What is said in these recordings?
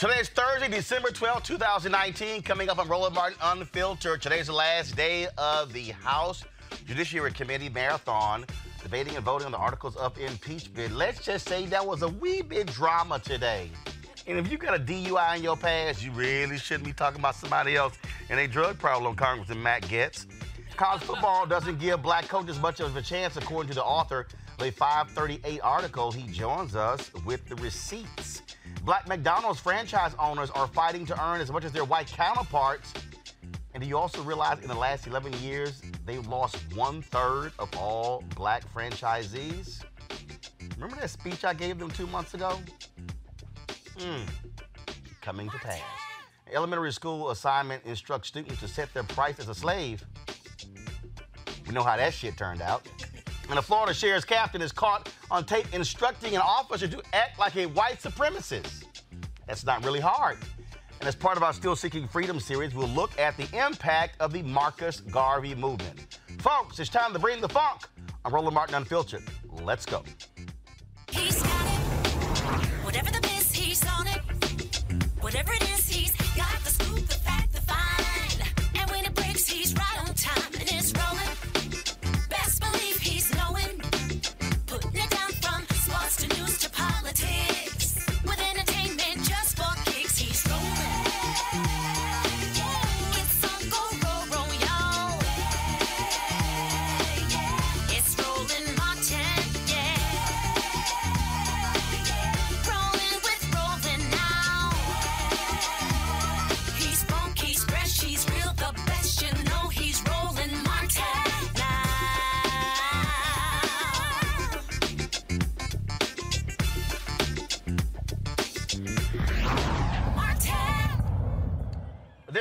Today is Thursday, December 12, 2019. Coming up on Roland Martin Unfiltered. Today's the last day of the House Judiciary Committee marathon, debating and voting on the articles of impeachment. Let's just say that was a wee bit drama today. And if you got a DUI in your past, you really shouldn't be talking about somebody else and a drug problem, Congressman Matt Gaetz. College football doesn't give black coaches much of a chance, according to the author of a 538 article. He joins us with the receipts. Black McDonald's franchise owners are fighting to earn as much as their white counterparts. And do you also realize in the last 11 years, they've lost one third of all black franchisees? Remember that speech I gave them two months ago? Hmm, coming to pass. Elementary school assignment instructs students to set their price as a slave. We know how that shit turned out. And a Florida sheriff's captain is caught on tape instructing an officer to act like a white supremacist. That's not really hard. And as part of our Still Seeking Freedom series, we'll look at the impact of the Marcus Garvey movement. Folks, it's time to bring the funk. I'm Roland Martin Unfiltered. Let's go. He's got it. Whatever the he's on it. Whatever it is, he's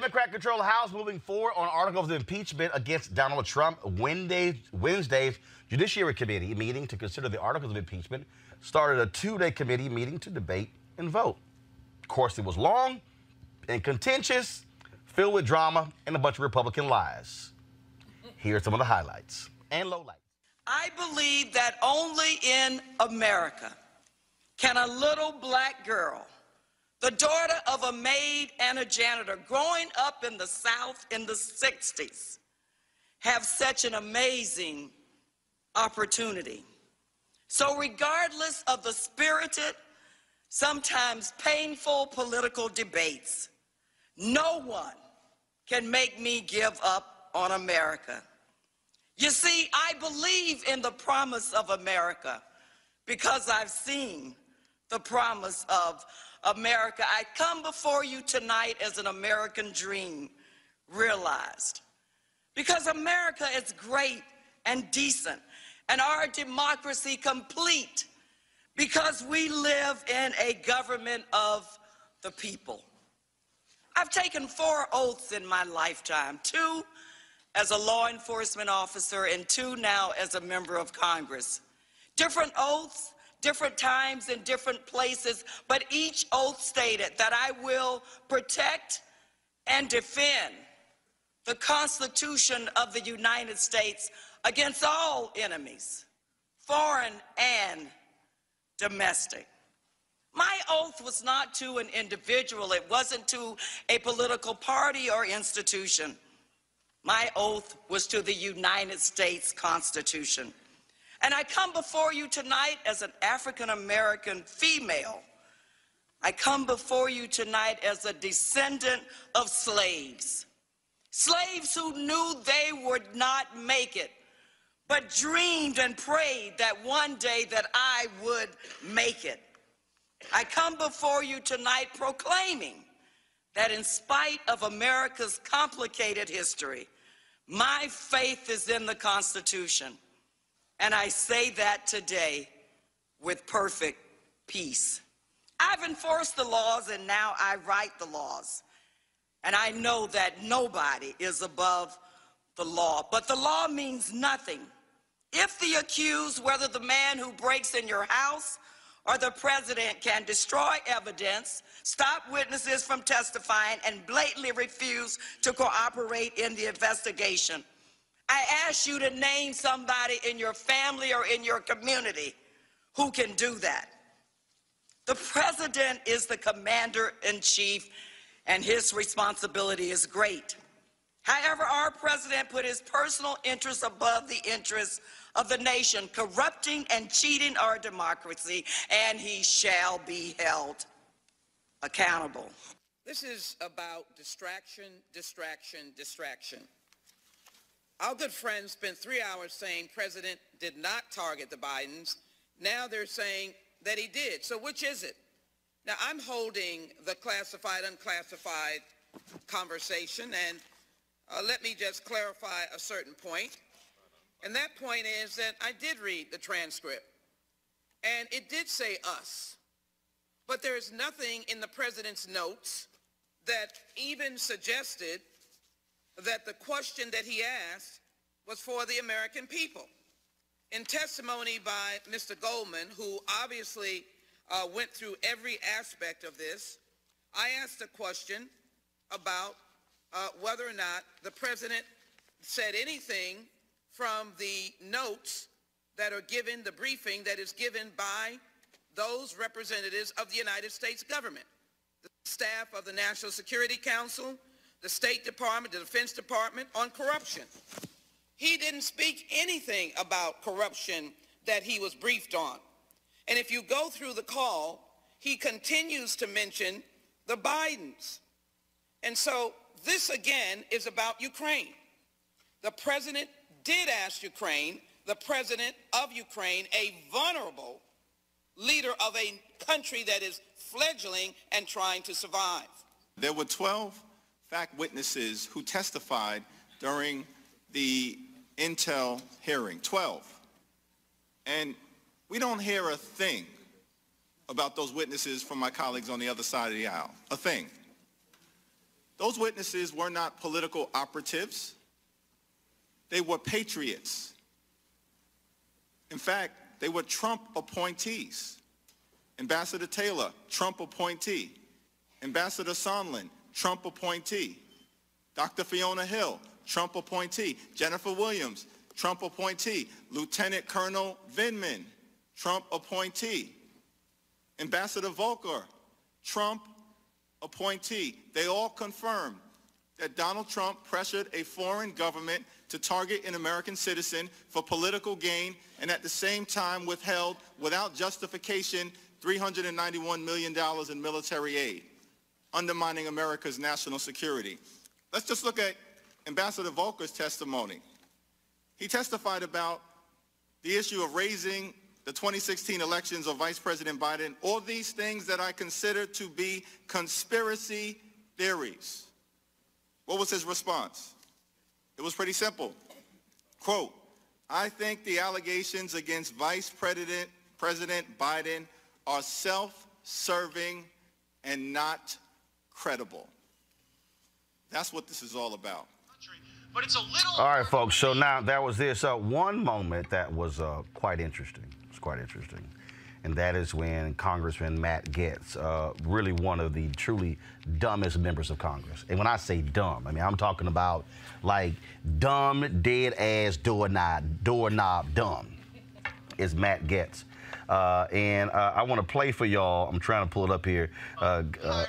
Democrat controlled House moving forward on articles of impeachment against Donald Trump. Wednesday, Wednesday's Judiciary Committee meeting to consider the articles of impeachment started a two day committee meeting to debate and vote. Of course, it was long and contentious, filled with drama and a bunch of Republican lies. Here are some of the highlights and lowlights. I believe that only in America can a little black girl, the daughter of a maid and a janitor growing up in the South in the 60s, have such an amazing opportunity. So, regardless of the spirited, sometimes painful political debates, no one can make me give up on America. You see, I believe in the promise of America because I've seen the promise of America. I come before you tonight as an American dream realized. Because America is great and decent, and our democracy complete because we live in a government of the people. I've taken four oaths in my lifetime two as a law enforcement officer and two now as a member of Congress. Different oaths, different times, in different places, but each oath stated that I will protect and defend the Constitution of the United States against all enemies, foreign and domestic. My oath was not to an individual, it wasn't to a political party or institution. My oath was to the United States Constitution. And I come before you tonight as an African American female. I come before you tonight as a descendant of slaves. Slaves who knew they would not make it, but dreamed and prayed that one day that I would make it. I come before you tonight proclaiming that in spite of America's complicated history, my faith is in the Constitution. And I say that today with perfect peace. I've enforced the laws and now I write the laws. And I know that nobody is above the law. But the law means nothing if the accused, whether the man who breaks in your house or the president, can destroy evidence, stop witnesses from testifying, and blatantly refuse to cooperate in the investigation. I ask you to name somebody in your family or in your community who can do that. The president is the commander in chief, and his responsibility is great. However, our president put his personal interests above the interests of the nation, corrupting and cheating our democracy, and he shall be held accountable. This is about distraction, distraction, distraction. Our good friends spent three hours saying President did not target the Bidens. Now they're saying that he did. So which is it? Now I'm holding the classified, unclassified conversation, and uh, let me just clarify a certain point. And that point is that I did read the transcript, and it did say us. But there is nothing in the president's notes that even suggested that the question that he asked was for the American people. In testimony by Mr. Goldman, who obviously uh, went through every aspect of this, I asked a question about uh, whether or not the president said anything from the notes that are given, the briefing that is given by those representatives of the United States government, the staff of the National Security Council, the State Department, the Defense Department on corruption. He didn't speak anything about corruption that he was briefed on. And if you go through the call, he continues to mention the Bidens. And so this again is about Ukraine. The president did ask Ukraine, the president of Ukraine, a vulnerable leader of a country that is fledgling and trying to survive. There were 12 fact witnesses who testified during the Intel hearing, 12. And we don't hear a thing about those witnesses from my colleagues on the other side of the aisle, a thing. Those witnesses were not political operatives. They were patriots. In fact, they were Trump appointees. Ambassador Taylor, Trump appointee. Ambassador Sondland, Trump appointee. Dr. Fiona Hill, Trump appointee. Jennifer Williams, Trump appointee. Lieutenant Colonel Vindman, Trump appointee. Ambassador Volker, Trump appointee. They all confirmed that Donald Trump pressured a foreign government to target an American citizen for political gain and at the same time withheld without justification $391 million in military aid undermining America's national security. Let's just look at Ambassador Volker's testimony. He testified about the issue of raising the 2016 elections of Vice President Biden, all these things that I consider to be conspiracy theories. What was his response? It was pretty simple. Quote, I think the allegations against Vice President, President Biden are self-serving and not credible. That's what this is all about. But it's a little. All right, folks. So now that was this uh, one moment that was uh, quite interesting. It's quite interesting. And that is when Congressman Matt Gaetz, uh, really one of the truly dumbest members of Congress. And when I say dumb, I mean, I'm talking about like dumb, dead ass doorknob, doorknob dumb is Matt Gaetz. Uh, and uh, I want to play for y'all. I'm trying to pull it up here. Uh, uh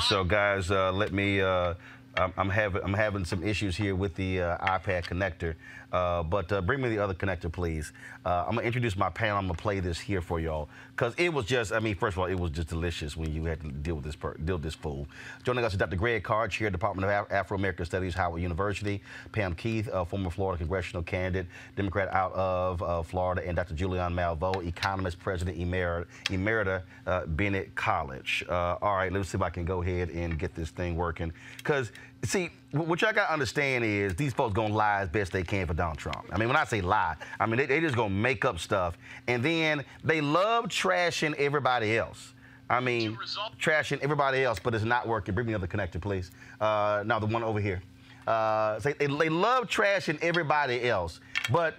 so, guys, uh, let me. Uh, I'm, I'm, having I'm having some issues here with the iPad connector. Uh, but uh, bring me the other connector, please. Uh, I'm gonna introduce my panel. I'm gonna play this here for y'all because it was just. I mean, first of all, it was just delicious when you had to deal with this per, deal with this fool. Joining us is Dr. Greg Carr, Chair, Department of Afro American Studies, Howard University. Pam Keith, former Florida congressional candidate, Democrat out of uh, Florida, and Dr. Julianne Malveaux, economist, president emerita, emerita uh, Bennett College. Uh, all right, let's see if I can go ahead and get this thing working because see, what y'all got to understand is these folks going to lie as best they can for Donald Trump. I mean, when I say lie, I mean, they, they just going to make up stuff. And then they love trashing everybody else. I mean, trashing everybody else, but it's not working. Bring me another connector, please. Uh, now, the one over here. Uh, they, they love trashing everybody else, but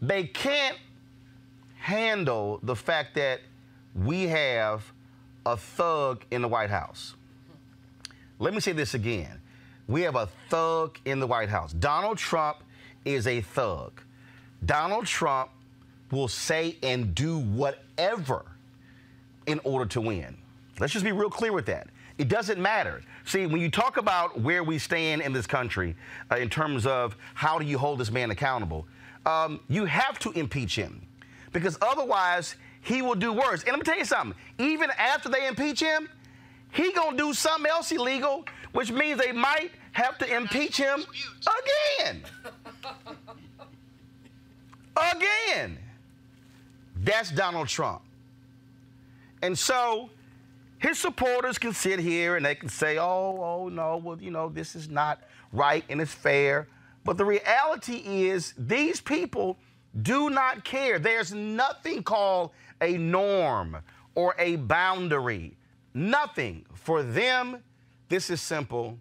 they can't handle the fact that we have a thug in the White House. Let me say this again. We have a thug in the White House. Donald Trump is a thug. Donald Trump will say and do whatever in order to win. Let's just be real clear with that. It doesn't matter. See, when you talk about where we stand in this country uh, in terms of how do you hold this man accountable, um, you have to impeach him because otherwise he will do worse. And let me tell you something. Even after they impeach him, he gonna do something else illegal, which means they might have to impeach him again. again. That's Donald Trump. And so his supporters can sit here and they can say, oh, oh, no, well, you know, this is not right and it's fair. But the reality is, these people do not care. There's nothing called a norm or a boundary. Nothing. For them, this is simple.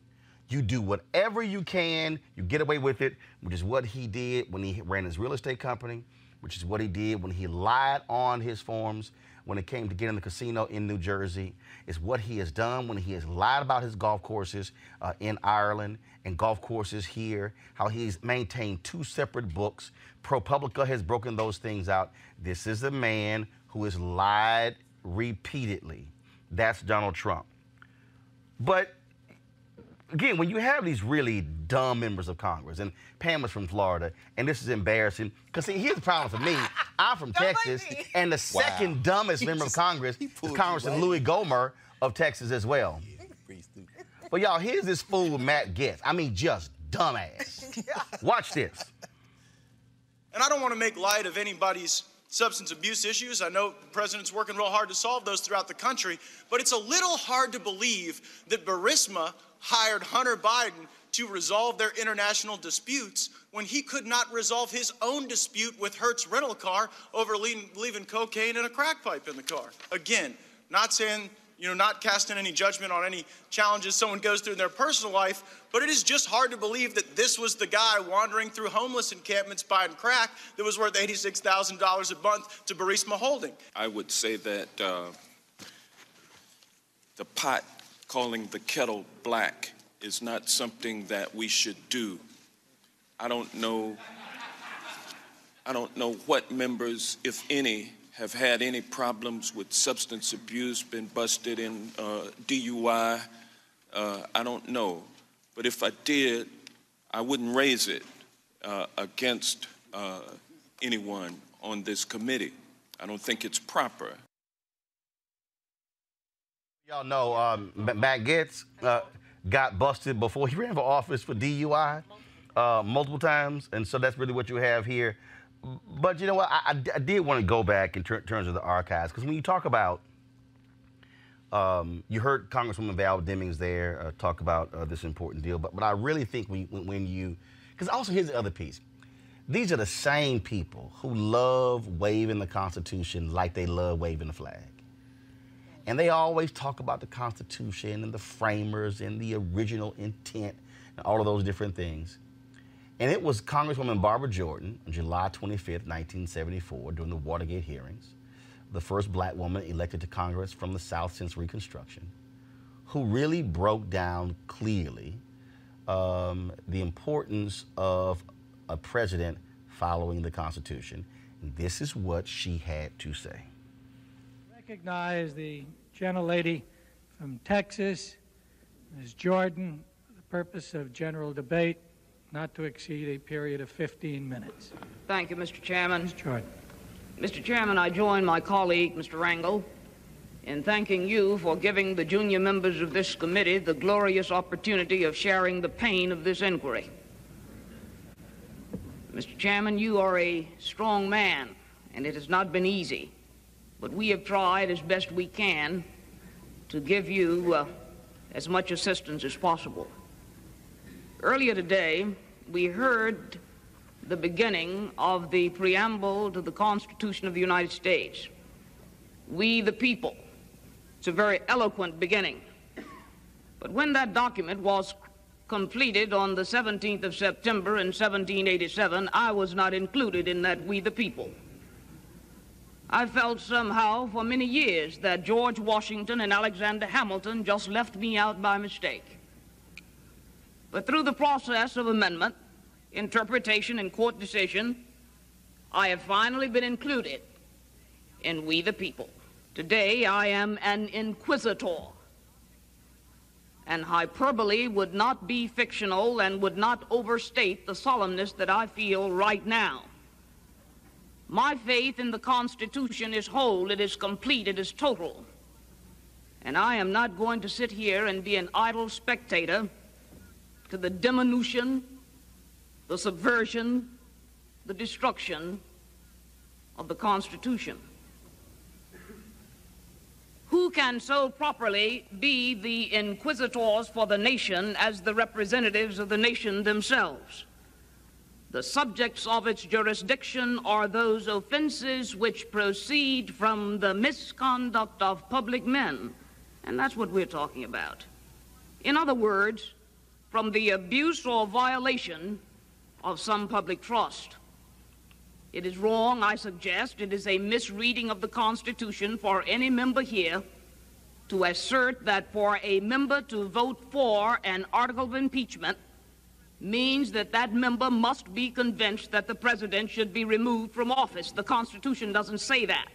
You do whatever you can, you get away with it, which is what he did when he ran his real estate company, which is what he did when he lied on his forms when it came to getting the casino in New Jersey. It's what he has done when he has lied about his golf courses uh, in Ireland and golf courses here, how he's maintained two separate books. ProPublica has broken those things out. This is a man who has lied repeatedly. That's Donald Trump. But again, when you have these really dumb members of Congress, and Pam was from Florida, and this is embarrassing, because see, here's the problem for me. I'm from Texas, and the Wow. second dumbest member of Congress is Congressman Louis Gohmert of Texas as well. But y'all, here's this fool Matt Gaetz. I mean, just dumbass. Watch this. And I don't want to make light of anybody's substance abuse issues. I know the president's working real hard to solve those throughout the country, but it's a little hard to believe that Burisma hired Hunter Biden to resolve their international disputes when he could not resolve his own dispute with Hertz rental car over leaving, leaving cocaine and a crack pipe in the car. Again, not saying you know, not casting any judgment on any challenges someone goes through in their personal life, but it is just hard to believe that this was the guy wandering through homeless encampments buying crack that was worth $86,000 a month to Burisma Holding. I would say that uh, the pot calling the kettle black is not something that we should do. I don't know. I don't know what members, if any, have had any problems with substance abuse, been busted in uh, DUI. Uh, I don't know. But if I did, I wouldn't raise it uh, against uh, anyone on this committee. I don't think it's proper. Y'all know um, Matt Gaetz uh, got busted before he ran for office for DUI uh, multiple times, and so that's really what you have here. But you know what? I, I did want to go back in ter- terms of the archives because when you talk about, um, you heard Congresswoman Val Demings there uh, talk about uh, this important deal, but but I really think when, when you, because also here's the other piece. These are the same people who love waving the Constitution like they love waving the flag. And they always talk about the Constitution and the framers and the original intent and all of those different things. And it was Congresswoman Barbara Jordan on July 25th, 1974, during the Watergate hearings, the first black woman elected to Congress from the South since Reconstruction, who really broke down clearly um, the importance of a president following the Constitution. And this is what she had to say. Recognize the gentlelady from Texas, Ms. Jordan, for the purpose of general debate, not to exceed a period of 15 minutes. Thank you, Mr. Chairman. Jordan. Mr. Chairman, I join my colleague, Mr. Rangel, in thanking you for giving the junior members of this committee the glorious opportunity of sharing the pain of this inquiry. Mr. Chairman, you are a strong man, and it has not been easy, but we have tried as best we can to give you uh, as much assistance as possible. Earlier today, we heard the beginning of the preamble to the Constitution of the United States. We the people. It's a very eloquent beginning. But when that document was completed on the 17th of September in 1787, I was not included in that we the people. I felt somehow for many years that George Washington and Alexander Hamilton just left me out by mistake. But through the process of amendment, interpretation, and court decision, I have finally been included in We the People. Today I am an inquisitor. And hyperbole would not be fictional and would not overstate the solemnness that I feel right now. My faith in the Constitution is whole, it is complete, it is total. And I am not going to sit here and be an idle spectator to the diminution, the subversion, the destruction of the Constitution. Who can so properly be the inquisitors for the nation as the representatives of the nation themselves? The subjects of its jurisdiction are those offenses which proceed from the misconduct of public men. And that's what we're talking about. In other words, from the abuse or violation of some public trust. It is wrong, I suggest, it is a misreading of the Constitution for any member here to assert that for a member to vote for an article of impeachment means that that member must be convinced that the president should be removed from office. The Constitution doesn't say that.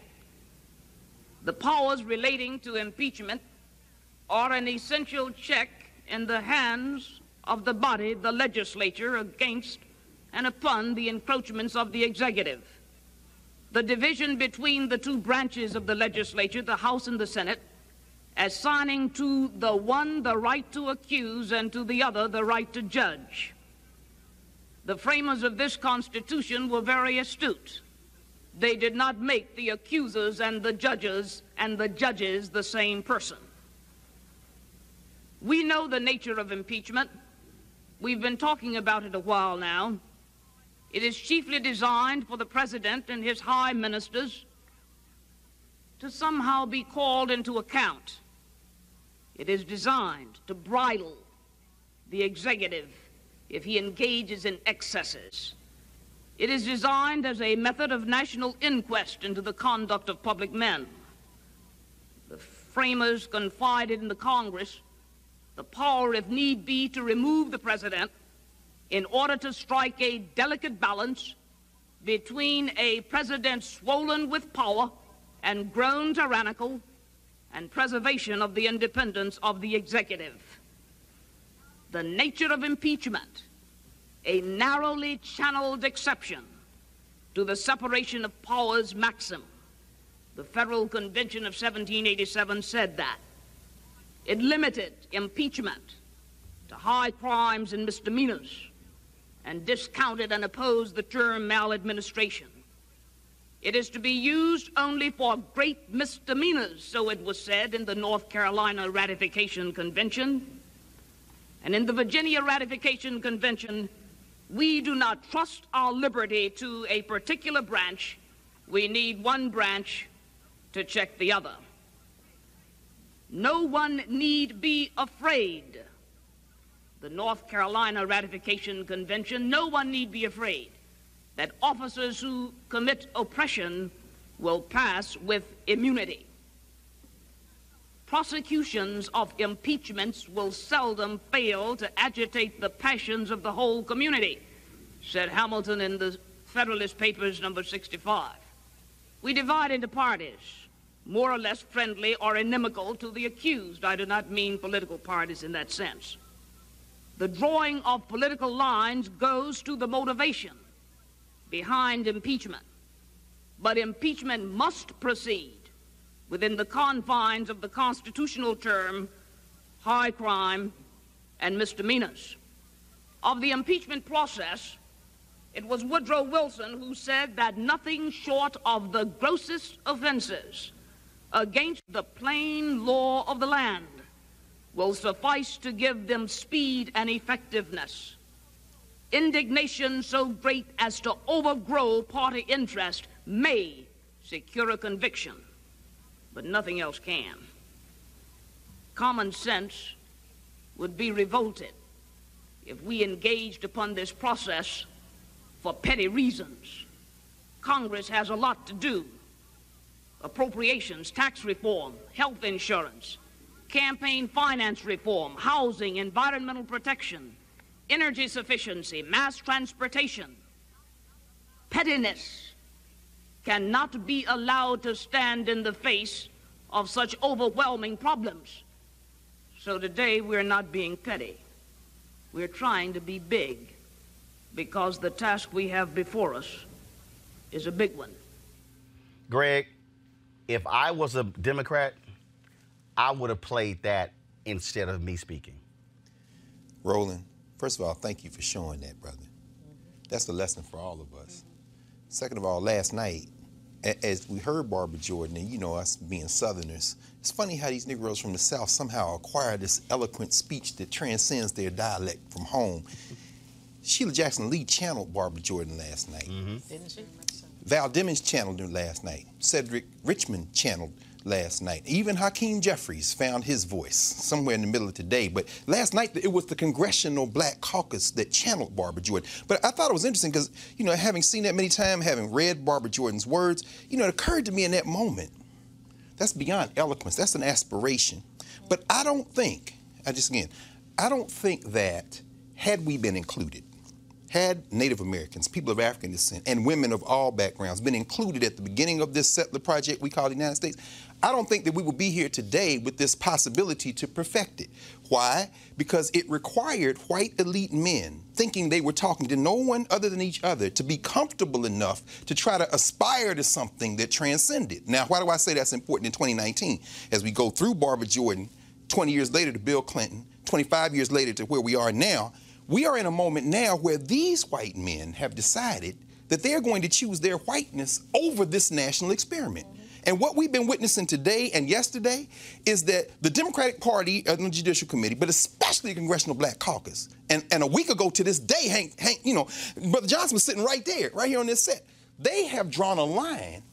The powers relating to impeachment are an essential check in the hands of the body, the legislature, against and upon the encroachments of the executive. The division between the two branches of the legislature, the House and the Senate, assigning to the one the right to accuse and to the other the right to judge. The framers of this Constitution were very astute. They did not make the accusers and the judges and the judges the same person. We know the nature of impeachment. We've been talking about it a while now. It is chiefly designed for the president and his high ministers to somehow be called into account. It is designed to bridle the executive if he engages in excesses. It is designed as a method of national inquest into the conduct of public men. The framers confided in the Congress the power, if need be, to remove the president in order to strike a delicate balance between a president swollen with power and grown tyrannical and preservation of the independence of the executive. The nature of impeachment, a narrowly channeled exception to the separation of powers maxim. The Federal Convention of 1787 said that. It limited impeachment to high crimes and misdemeanors and discounted and opposed the term maladministration. It is to be used only for great misdemeanors, so it was said in the North Carolina Ratification Convention. And in the Virginia Ratification Convention, we do not trust our liberty to a particular branch. We need one branch to check the other. No one need be afraid. The North Carolina Ratification Convention, no one need be afraid that officers who commit oppression will pass with immunity. Prosecutions of impeachments will seldom fail to agitate the passions of the whole community, said Hamilton in the Federalist Papers, number 65. We divide into parties, more or less friendly or inimical to the accused. I do not mean political parties in that sense. The drawing of political lines goes to the motivation behind impeachment. But impeachment must proceed within the confines of the constitutional term high crime and misdemeanors. Of the impeachment process, it was Woodrow Wilson who said that nothing short of the grossest offenses against the plain law of the land will suffice to give them speed and effectiveness indignation so great as to overgrow party interest may secure a conviction, but nothing else can. Common sense would be revolted if we engaged upon this process for petty reasons. Congress has a lot to do appropriations, tax reform, health insurance, campaign finance reform, housing, environmental protection energy sufficiency, mass transportation. Pettiness cannot be allowed to stand in the face of such overwhelming problems. So today we're not being petty. We're trying to be big because the task we have before us is a big one. Greg, if I was a Democrat, I would have played that instead of me speaking. Roland, first of all, thank you for showing that, brother. That's a lesson for all of us. Second of all, last night, as we heard Barbara Jordan, and you know us being Southerners, it's funny how these Negroes from the South somehow acquire this eloquent speech that transcends their dialect from home. Sheila Jackson Lee channeled Barbara Jordan last night. Mm-hmm. Didn't she? Val Demings channeled her last night. Cedric Richmond channeled last night. Even Hakeem Jeffries found his voice somewhere in the middle of today. But last night, it was the Congressional Black Caucus that channeled Barbara Jordan. But I thought it was interesting because, you know, having seen that many times, having read Barbara Jordan's words, you know, it occurred to me in that moment. That's beyond eloquence. That's an aspiration. But I don't think, I just again, I don't think that had we been included, had Native Americans, people of African descent, and women of all backgrounds been included at the beginning of this settler project we call the United States, I don't think that we would be here today with this possibility to perfect it. Why? Because it required white elite men thinking they were talking to no one other than each other to be comfortable enough to try to aspire to something that transcended. Now, why do I say that's important in 2019? As we go through Barbara Jordan, 20 years later to Bill Clinton, 25 years later to where we are now, we are in a moment now where these white men have decided that they're going to choose their whiteness over this national experiment. And what we've been witnessing today and yesterday is that the Democratic Party and the Judicial Committee, but especially the Congressional Black Caucus, and, and a week ago to this day, Hank, Hank, you know, Brother Johnson was sitting right there, right here on this set. They have drawn a line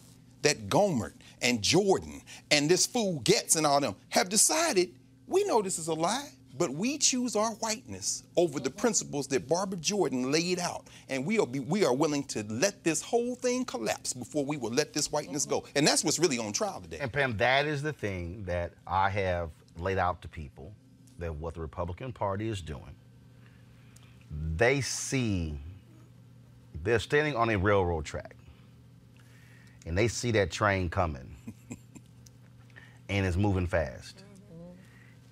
that Gohmert and Jordan and this fool Gaetz and all them have decided we know this is a lie, but we choose our whiteness over the principles that Barbara Jordan laid out. And we are, be, we are willing to let this whole thing collapse before we will let this whiteness go. And that's what's really on trial today. And Pam, that is the thing that I have laid out to people that what the Republican Party is doing. They see they're standing on a railroad track and they see that train coming and it's moving fast.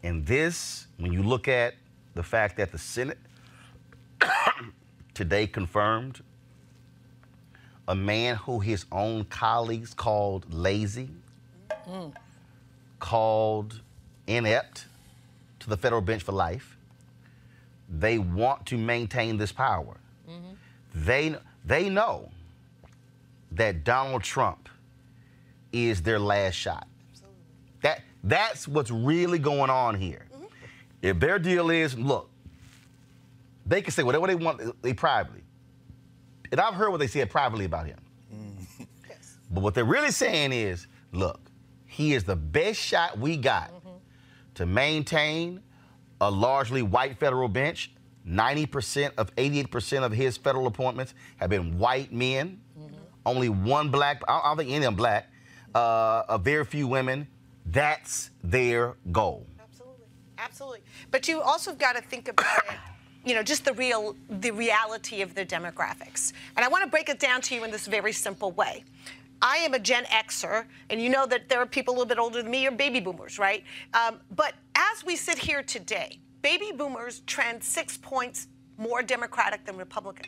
And this, when you look at the fact that the Senate today confirmed a man who his own colleagues called lazy, called inept to the federal bench for life. They want to maintain this power. They, they know that Donald Trump is their last shot. That, that's what's really going on here. Mm-hmm. If their deal is, look, they can say whatever they want they privately. And I've heard what they said privately about him. Mm-hmm. But what they're really saying is, look, he is the best shot we got mm-hmm. to maintain a largely white federal bench. 90% of 88% of his federal appointments have been white men. Only one black, I don't think any of them black, uh, a very few women. That's their goal. Absolutely. Absolutely. But you also got to think about it, you know, just the real, the reality of the demographics. And I want to break it down to you in this very simple way. I am a Gen Xer, and you know that there are people a little bit older than me, or baby boomers, right? Um, but as we sit here today, baby boomers trend six points more Democratic than Republican.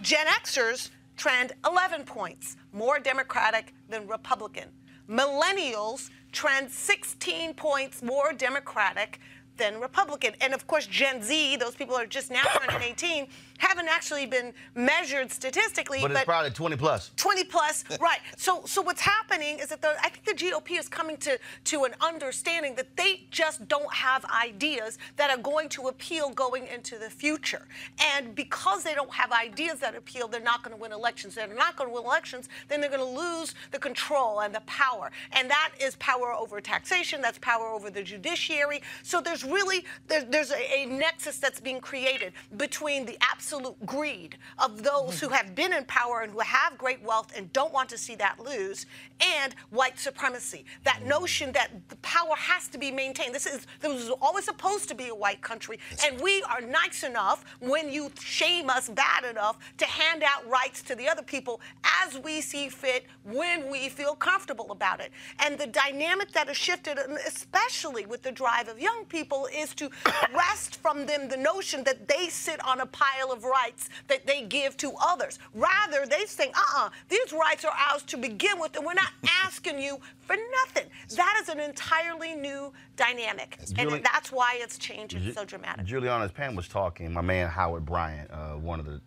Gen Xers trend 11 points more Democratic than Republican. Millennials trend 16 points more Democratic than Republican. And of course, Gen Z, those people are just now turning 18, haven't actually been measured statistically. But it's probably 20 plus. 20 plus, right. So so what's happening is that the, I think the GOP is coming to, to an understanding that they just don't have ideas that are going to appeal going into the future. And because they don't have ideas that appeal, they're not going to win elections. They're not going to win elections, then they're going to lose the control and the power. And that is power over taxation, that's power over the judiciary. So there's really, there, there's a, a nexus that's being created between the absence absolute greed of those who have been in power and who have great wealth and don't want to see that lose, and white supremacy. That notion that the power has to be maintained. This is this was always supposed to be a white country, and we are nice enough when you shame us bad enough to hand out rights to the other people as we see fit when we feel comfortable about it. And the dynamic that has shifted, especially with the drive of young people, is to wrest from them the notion that they sit on a pile of rights that they give to others. Rather, they think, uh-uh, these rights are ours to begin with, and we're not asking you for nothing. That is an entirely new dynamic, and that's why it's changing Ju- so dramatically. Julianne, as Pam was talking, my man Howard Bryant, uh, one of the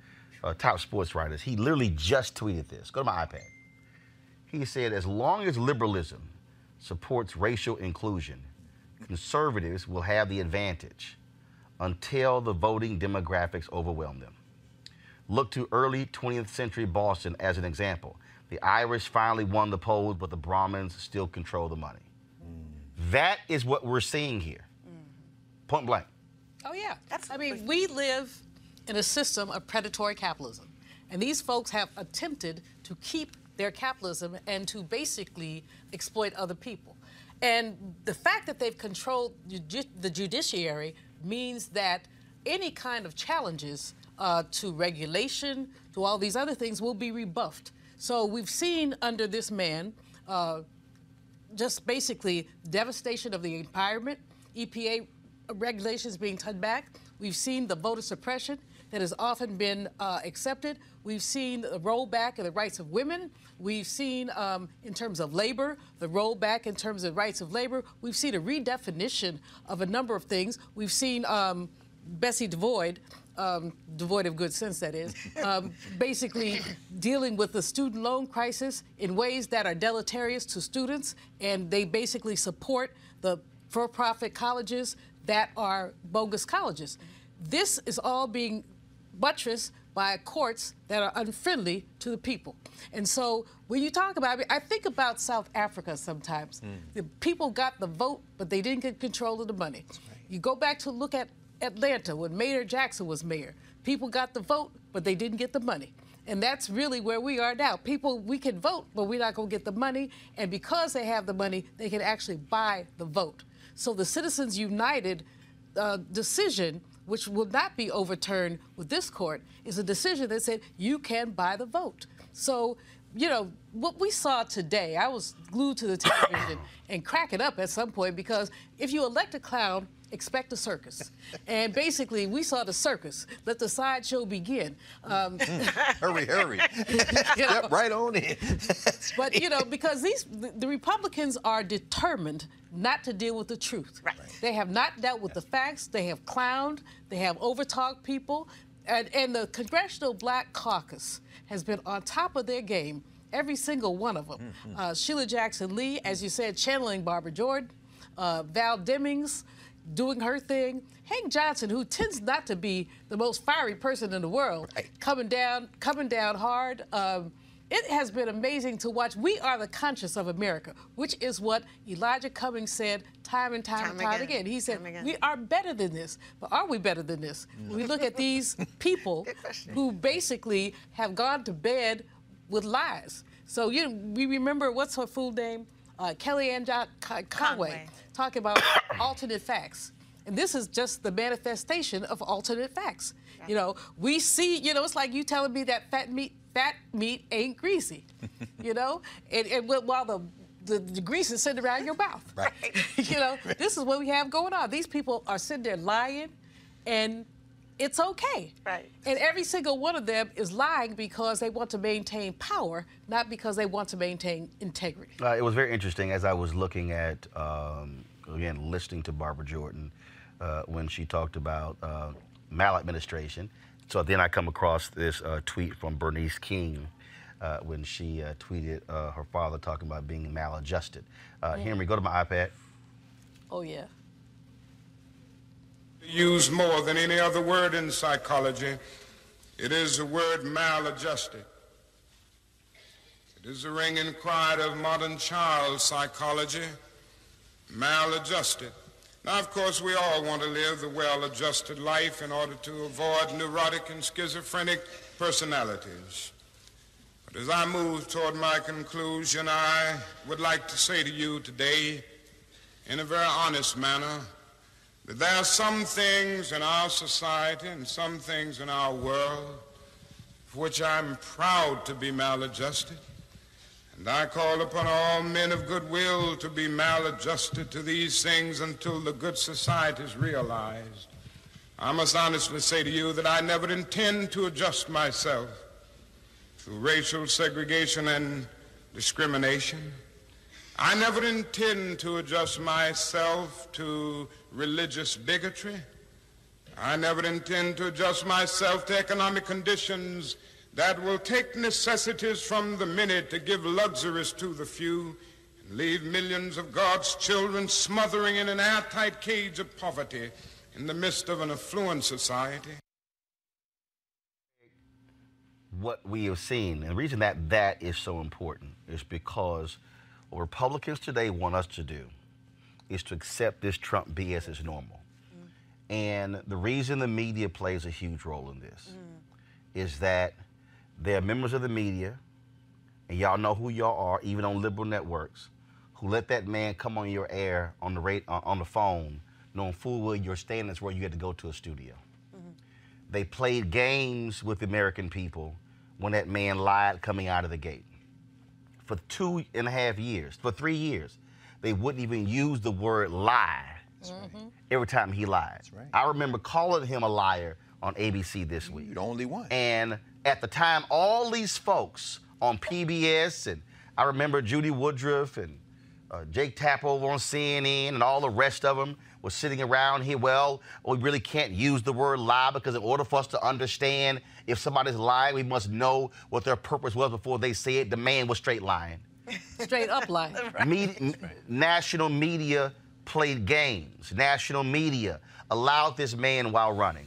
uh, top sports writers, he literally just tweeted this. Go to my iPad. He said, as long as liberalism supports racial inclusion, conservatives will have the advantage until the voting demographics overwhelm them. Look to early 20th century Boston as an example. The Irish finally won the polls, but the Brahmins still control the money. Mm. That is what we're seeing here. Mm. Point blank. Oh, yeah. I mean, we live in a system of predatory capitalism. And these folks have attempted to keep their capitalism and to basically exploit other people. And the fact that they've controlled the judiciary means that any kind of challenges uh, to regulation, to all these other things, will be rebuffed. So we've seen under this man uh, just basically devastation of the environment, EPA regulations being turned back. We've seen the voter suppression that has often been uh, accepted. We've seen the rollback of the rights of women. We've seen, um, in terms of labor, the rollback in terms of rights of labor. We've seen a redefinition of a number of things. We've seen um, Betsy devoid, um, devoid of good sense, that is, um, basically dealing with the student loan crisis in ways that are deleterious to students, and they basically support the for-profit colleges that are bogus colleges. This is all being buttressed by courts that are unfriendly to the people. And so when you talk about it, I think about South Africa sometimes. The people got the vote, but they didn't get control of the money. You go back to look at Atlanta when Mayor Jackson was mayor. People got the vote, but they didn't get the money. And that's really where we are now. People, we can vote, but we're not going to get the money. And because they have the money, they can actually buy the vote. So the Citizens United uh, decision, which will not be overturned with this court, is a decision that said you can buy the vote. So, you know, what we saw today, I was glued to the television and cracking up at some point because if you elect a clown, expect a circus. And basically, we saw the circus. Let the sideshow begin. Um, hurry, hurry. you know, Step right on in. but you know, because these the, the Republicans are determined not to deal with the truth. Right. They have not dealt with the facts. They have clowned. They have overtalked people, and and the Congressional Black Caucus has been on top of their game. Every single one of them. Uh, Sheila Jackson Lee, as you said, channeling Barbara Jordan. Uh, Val Demings doing her thing. Hank Johnson, who tends not to be the most fiery person in the world, coming down, coming down hard. Um, it has been amazing to watch. We are the conscience of America, which is what Elijah Cummings said time and time, Time and time again. again. He said, again. We are better than this. But are we better than this? When we look at these people who basically have gone to bed with lies. So you we remember what's her full name? Uh, Kellyanne Conway, Conway. talking about alternate facts. And this is just the manifestation of alternate facts. You know, we see, you know, it's like you telling me that fat meat fat meat ain't greasy. you know? And, and wh- while the, the, the grease is sitting around your mouth. Right. you know, this is what we have going on. These people are sitting there lying and it's okay. Right. And every single one of them is lying because they want to maintain power, not because they want to maintain integrity. Uh, it was very interesting as I was looking at, um, again, listening to Barbara Jordan uh, when she talked about uh, maladministration. So then I come across this uh, tweet from Bernice King uh, when she uh, tweeted uh, her father talking about being maladjusted. Uh, Mm. Henry, go to my iPad. Oh, yeah. Used more than any other word in psychology. It is the word maladjusted. It is the ringing cry of modern child psychology, maladjusted. Now, of course, we all want to live the well adjusted life in order to avoid neurotic and schizophrenic personalities. But as I move toward my conclusion, I would like to say to you today, in a very honest manner, there are some things in our society and some things in our world for which I'm proud to be maladjusted. And I call upon all men of goodwill to be maladjusted to these things until the good society is realized. I must honestly say to you that I never intend to adjust myself to racial segregation and discrimination. I never intend to adjust myself to religious bigotry. I never intend to adjust myself to economic conditions that will take necessities from the many to give luxuries to the few and leave millions of God's children smothering in an airtight cage of poverty in the midst of an affluent society. What we have seen, and the reason that that is so important is because what Republicans today want us to do is to accept this Trump BS as normal. And the reason the media plays a huge role in this is that there are members of the media, and y'all know who y'all are, even on liberal networks, who let that man come on your air on the rate, uh, on the phone, knowing full well your standards where you had to go to a studio. They played games with the American people when that man lied coming out of the gate. For two and a half years, for three years, they wouldn't even use the word lie mm-hmm. every time he lied. I remember calling him a liar on ABC this week. the only one. And at the time, all these folks on PBS, and I remember Judy Woodruff and uh, Jake Tapper on CNN, and all the rest of them were sitting around here. Well, we really can't use the word lie because in order for us to understand if somebody's lying, we must know what their purpose was before they say it. The man was straight lying. Straight up lie. Media, n- national media played games. National media allowed this man while running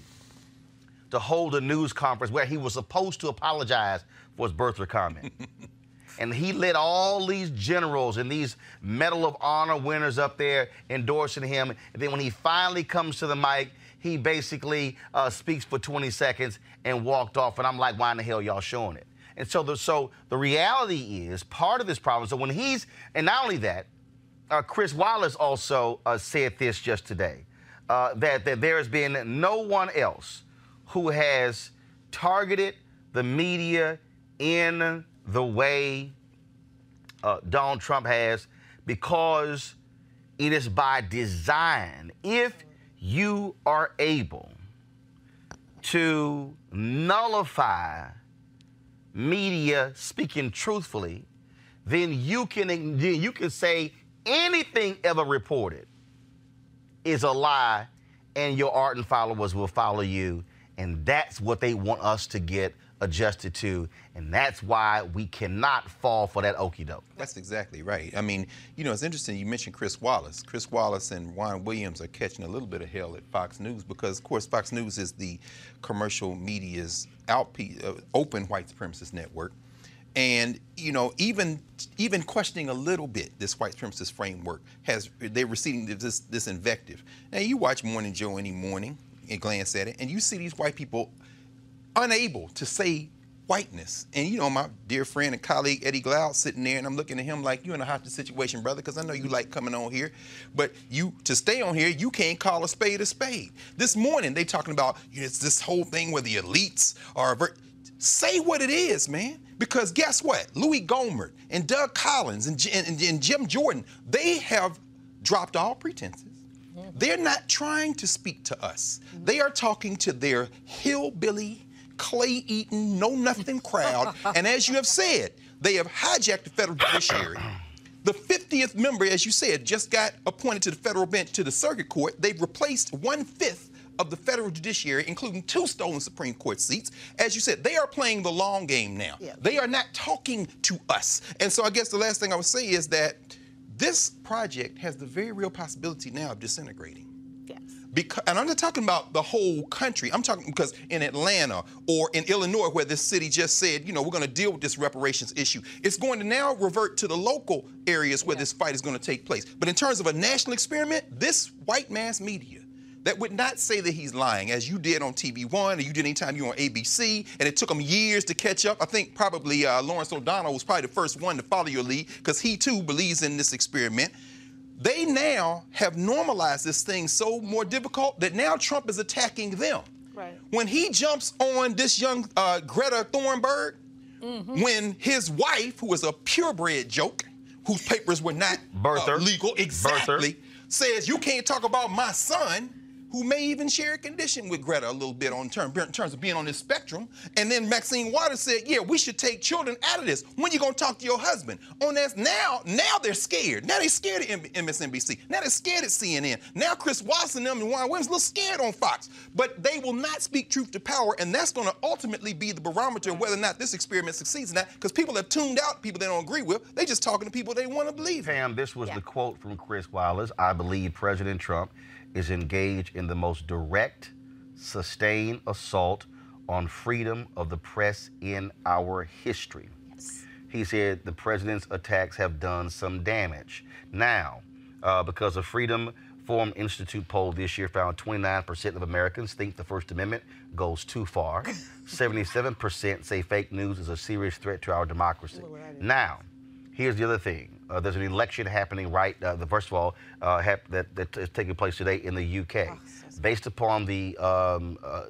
to hold a news conference where he was supposed to apologize for his birther comment. and he let all these generals and these Medal of Honor winners up there endorsing him. And then when he finally comes to the mic, he basically uh, speaks for 20 seconds and walked off. And I'm like, why in the hell y'all showing it? And so the, so the reality is part of this problem. So when he's, and not only that, uh, Chris Wallace also uh, said this just today uh, that, that there has been no one else who has targeted the media in the way uh, Donald Trump has because it is by design. If you are able to nullify media speaking truthfully, then you can you can say anything ever reported is a lie, and your ardent followers will follow you. And that's what they want us to get adjusted to. And that's why we cannot fall for that okey doke. That's exactly right. I mean, you know, it's interesting you mentioned Chris Wallace. Chris Wallace and Juan Williams are catching a little bit of hell at Fox News because, of course, Fox News is the commercial media's outpe- uh, open white supremacist network. And you know, even even questioning a little bit this white supremacist framework has they're receiving this this invective. Now you watch Morning Joe any morning and glance at it, and you see these white people unable to say whiteness. And you know, my dear friend and colleague Eddie Glaude sitting there, and I'm looking at him like, "You in a hostage situation, brother," because I know you like coming on here, but you to stay on here, you can't call a spade a spade. This morning they talking about you know, it's this whole thing where the elites are. Say what it is, man. Because guess what? Louis Gohmert and Doug Collins and, and- and Jim Jordan, they have dropped all pretenses. They're not trying to speak to us. They are talking to their hillbilly, clay eating, know nothing crowd. and as you have said, they have hijacked the federal judiciary. The 50th member, as you said, just got appointed to the federal bench to the circuit court. They've replaced one fifth of the federal judiciary, including two stolen Supreme Court seats. As you said, they are playing the long game now. They are not talking to us. And so I guess the last thing I would say is that this project has the very real possibility now of disintegrating. Yes. Because, and I'm not talking about the whole country. I'm talking because in Atlanta or in Illinois, where this city just said, you know, we're going to deal with this reparations issue, it's going to now revert to the local areas where this fight is going to take place. But in terms of a national experiment, this white mass media that would not say that he's lying, as you did on TV One, or you did anytime you were on ABC, and it took him years to catch up. I think probably uh, Lawrence O'Donnell was probably the first one to follow your lead because he too believes in this experiment. They now have normalized this thing so more difficult that now Trump is attacking them. Right. When he jumps on this young uh, Greta Thunberg, Mm-hmm. when his wife, who is a purebred joke, whose papers were not uh, Birther. legal, exactly, Birther. says you can't talk about my son, who may even share a condition with Greta a little bit on term, in terms of being on this spectrum. And then Maxine Waters said, yeah, we should take children out of this. When you gonna talk to your husband? On that now, now they're scared. Now they're scared of M- MSNBC. Now they're scared at CNN. Now Chris Watson them and Warren Williams a little scared on Fox. But they will not speak truth to power, and that's gonna ultimately be the barometer of whether or not this experiment succeeds or not. Because people have tuned out people they don't agree with. They just talking to people they want to believe. Pam, this was the quote from Chris Wallace. I believe President Trump is engaged in the most direct, sustained assault on freedom of the press in our history. Yes. He said the president's attacks have done some damage. Now, uh, because a Freedom Forum Institute poll this year found 29% of Americans think the First Amendment goes too far. 77% say fake news is a serious threat to our democracy. Now, here's the other thing. Uh, there's an election happening right, uh, the first of all, uh, hap- that, that is taking place today in the UK. Based upon the um, uh, uh,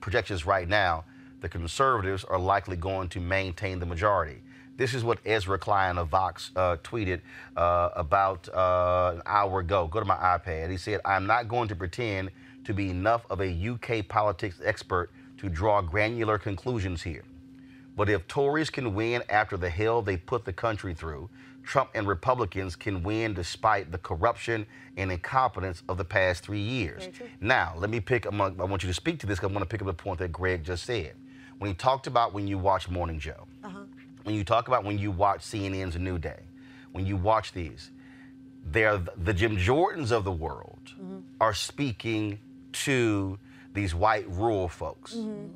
projections right now, the conservatives are likely going to maintain the majority. This is what Ezra Klein of Vox uh, tweeted uh, about uh, an hour ago. Go to my iPad. He said, I'm not going to pretend to be enough of a UK politics expert to draw granular conclusions here. But if Tories can win after the hell they put the country through, Trump and Republicans can win despite the corruption and incompetence of the past three years. Now, let me pick among, I want you to speak to this because I want to pick up the point that Greg just said. When he talked about when you watch Morning Joe, uh-huh. when you talk about when you watch CNN's New Day, when you watch these, they're the Jim Jordans of the world mm-hmm. are speaking to these white rural folks. Mm-hmm.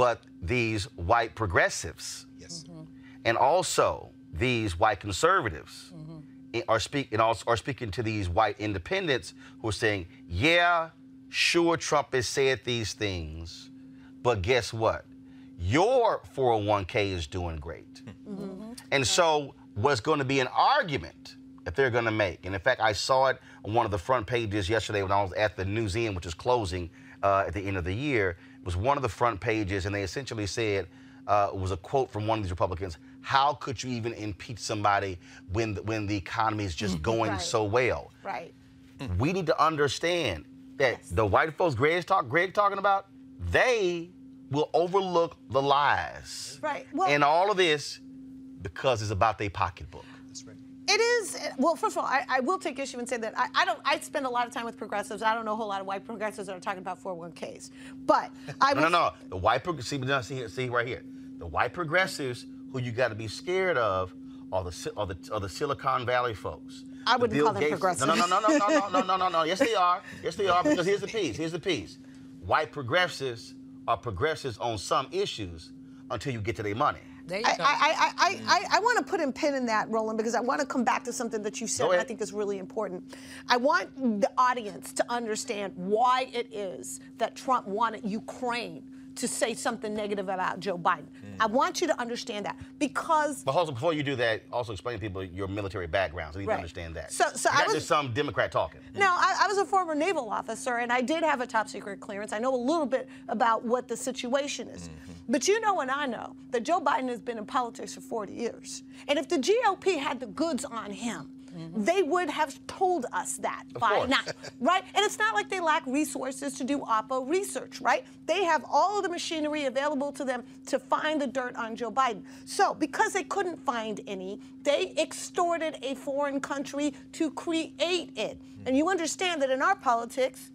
But these white progressives mm-hmm. and also these white conservatives mm-hmm. i- are speak and also are speaking to these white independents who are saying, yeah, sure Trump has said these things, but guess what? Your 401k is doing great. Mm-hmm. And so, what's going to be an argument that they're going to make? And in fact, I saw it on one of the front pages yesterday when I was at the museum, which is closing uh, at the end of the year. It was one of the front pages, and they essentially said, uh, it was a quote from one of these Republicans. How could you even impeach somebody when the, when the economy is just going Right. so well? Right. We need to understand that the white folks Greg talk Greg talking about, they will overlook the lies Right. Well, and all of this because it's about their pocketbook. It is. Well, first of all, I, I will take issue and say that I, I don't. I spend a lot of time with progressives. I don't know a whole lot of white progressives that are talking about 401ks. But I no, will. no, no. The white prog- see, see, here- see right here. The white progressives who you got to be scared of are the are the are the Silicon Valley folks. I wouldn't Bill call them Gates- progressives. No, no, no, no, no, no, no, no, no, no. Yes, they are. Yes, they are. Because here's the piece. Here's the piece. White progressives are progressives on some issues until you get to their money. There you I, go. I, I, I, mm. I, I want to put a pin in that, Roland, because I want to come back to something that you said I think is really important. I want the audience to understand why it is that Trump wanted Ukraine to say something negative about Joe Biden. I want you to understand that because But also, before you do that, also explain to people your military background so they need Right. to understand that. So- so I was- just some Democrat talking. No, I, I was a former naval officer, and I did have a top secret clearance. I know a little bit about what the situation is. Mm-hmm. But you know, and I know that Joe Biden has been in politics for 40 years. And if the GOP had the goods on him, Mm-hmm. they would have told us that Of by course. now, right? And it's not like they lack resources to do OPPO research, right? They have all of the machinery available to them to find the dirt on Joe Biden. So, because they couldn't find any, they extorted a foreign country to create it. Hmm. And you understand that in our politics,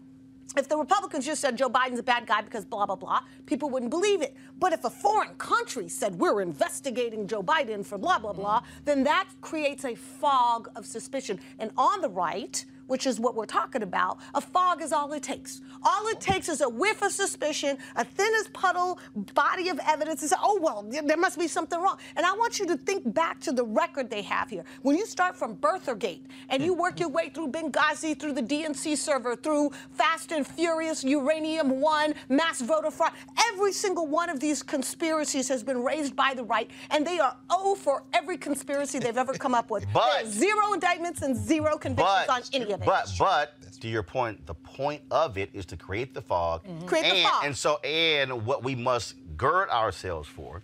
if the Republicans just said Joe Biden's a bad guy because blah, blah, blah, people wouldn't believe it. But if a foreign country said we're investigating Joe Biden for blah, blah, blah, then that creates a fog of suspicion. And on the right, which is what we're talking about, a fog is all it takes. All it takes is a whiff of suspicion, a thin as puddle body of evidence, and say, oh, well, there must be something wrong. And I want you to think back to the record they have here. When you start from Birthergate and you work your way through Benghazi, through the DNC server, through Fast and Furious, Uranium One, mass voter fraud, every single one of these conspiracies has been raised by the right, and they are O for every conspiracy they've ever come up with. But- zero indictments and zero convictions on any of it. But but to your point, the point of it is to create the fog. Mm-hmm. Create the and, fog. And so and what we must gird ourselves for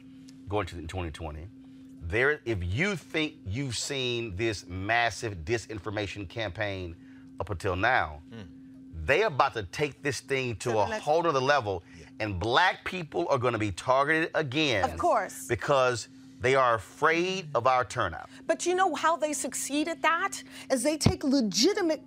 going to 2020. There, if you think you've seen this massive disinformation campaign up until now, mm. they are about to take this thing to To a the whole other level, and black people are going to be targeted again. Of course. because they are afraid of our turnout. But you know how they succeed at that? Is they take legitimate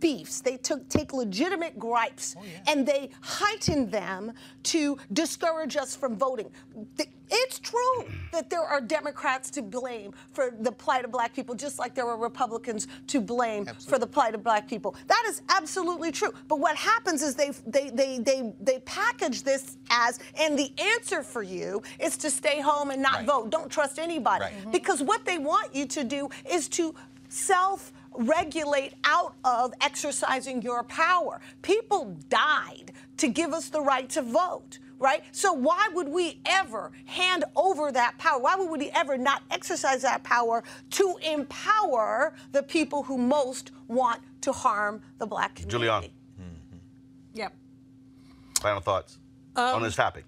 beefs, they took, take legitimate gripes, and they heighten them to discourage us from voting. The- It's true that there are Democrats to blame for the plight of black people, just like there are Republicans to blame for the plight of black people. That is absolutely true. But what happens is they they they they they package this as, and the answer for you is to stay home and not vote. Don't trust anybody. Right. Mhm. Because what they want you to do is to self regulate out of exercising your power. People died to give us the right to vote. Right? So, why would we ever hand over that power? Why would we ever not exercise that power to empower the people who most want to harm the black community? Julian, Yep. final thoughts on Um, this topic.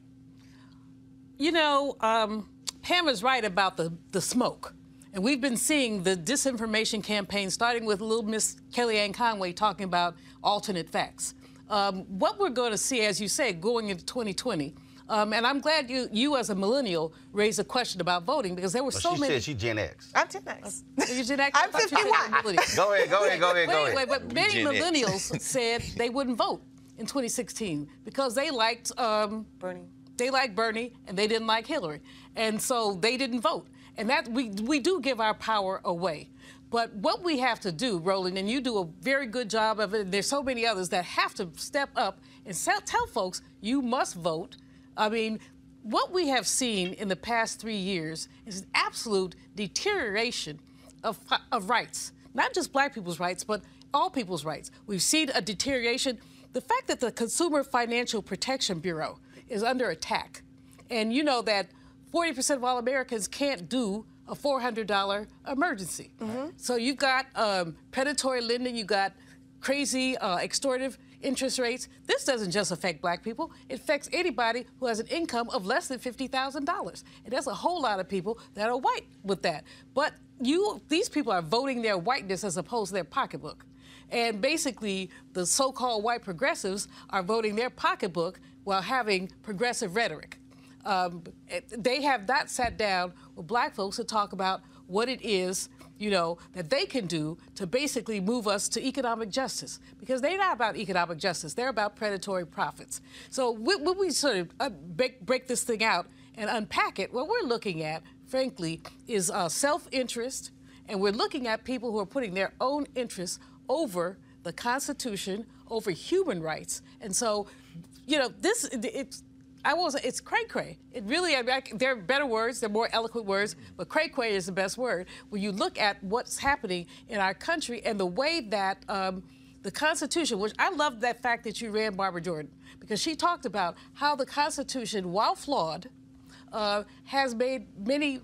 You know, um, Pam is right about the, the smoke. And we've been seeing the disinformation campaign, starting with little Miss Kellyanne Conway talking about alternate facts. Um, what we're going to see, as you say, going into 2020, um, and I'm glad you, you as a millennial raised a question about voting because there were Well, so she many. said she Gen X. I'm Gen X. You're Gen X? I'm I thought you said 51. Go ahead, go ahead, go ahead, go Wait, ahead. wait, but many Gen X. millennials said they wouldn't vote in 2016 because they liked um, Bernie. They liked Bernie and they didn't like Hillary, and so they didn't vote. And that we we do give our power away. But what we have to do, Roland, and you do a very good job of it. And there's so many others that have to step up and tell folks you must vote. I mean, what we have seen in the past three years is an absolute deterioration of, of rights, not just black people's rights, but all people's rights. We've seen a deterioration. The fact that the Consumer Financial Protection Bureau is under attack, and you know that 40% of all Americans can't do a $400 emergency. So you've got um, predatory lending, you've got crazy uh, extortive interest rates. This doesn't just affect black people, it affects anybody who has an income of less than $50,000. And there's a whole lot of people that are white with that. But you, these people are voting their whiteness as opposed to their pocketbook. And basically, the so called white progressives are voting their pocketbook while having progressive rhetoric. Um, they have not sat down with black folks to talk about what it is, you know, that they can do to basically move us to economic justice. Because they're not about economic justice, they're about predatory profits. So when we sort of uh, break, break this thing out and unpack it, what we're looking at, frankly, is uh, self interest, and we're looking at people who are putting their own interests over the Constitution, over human rights. And so, you know, this, it's, I will say it's cray cray. It really, I mean, I, there are better words, there are more eloquent words, but cray cray is the best word. When you look at what's happening in our country and the way that um, the Constitution, which I love that fact that you ran Barbara Jordan, because she talked about how the Constitution, while flawed, uh, has made many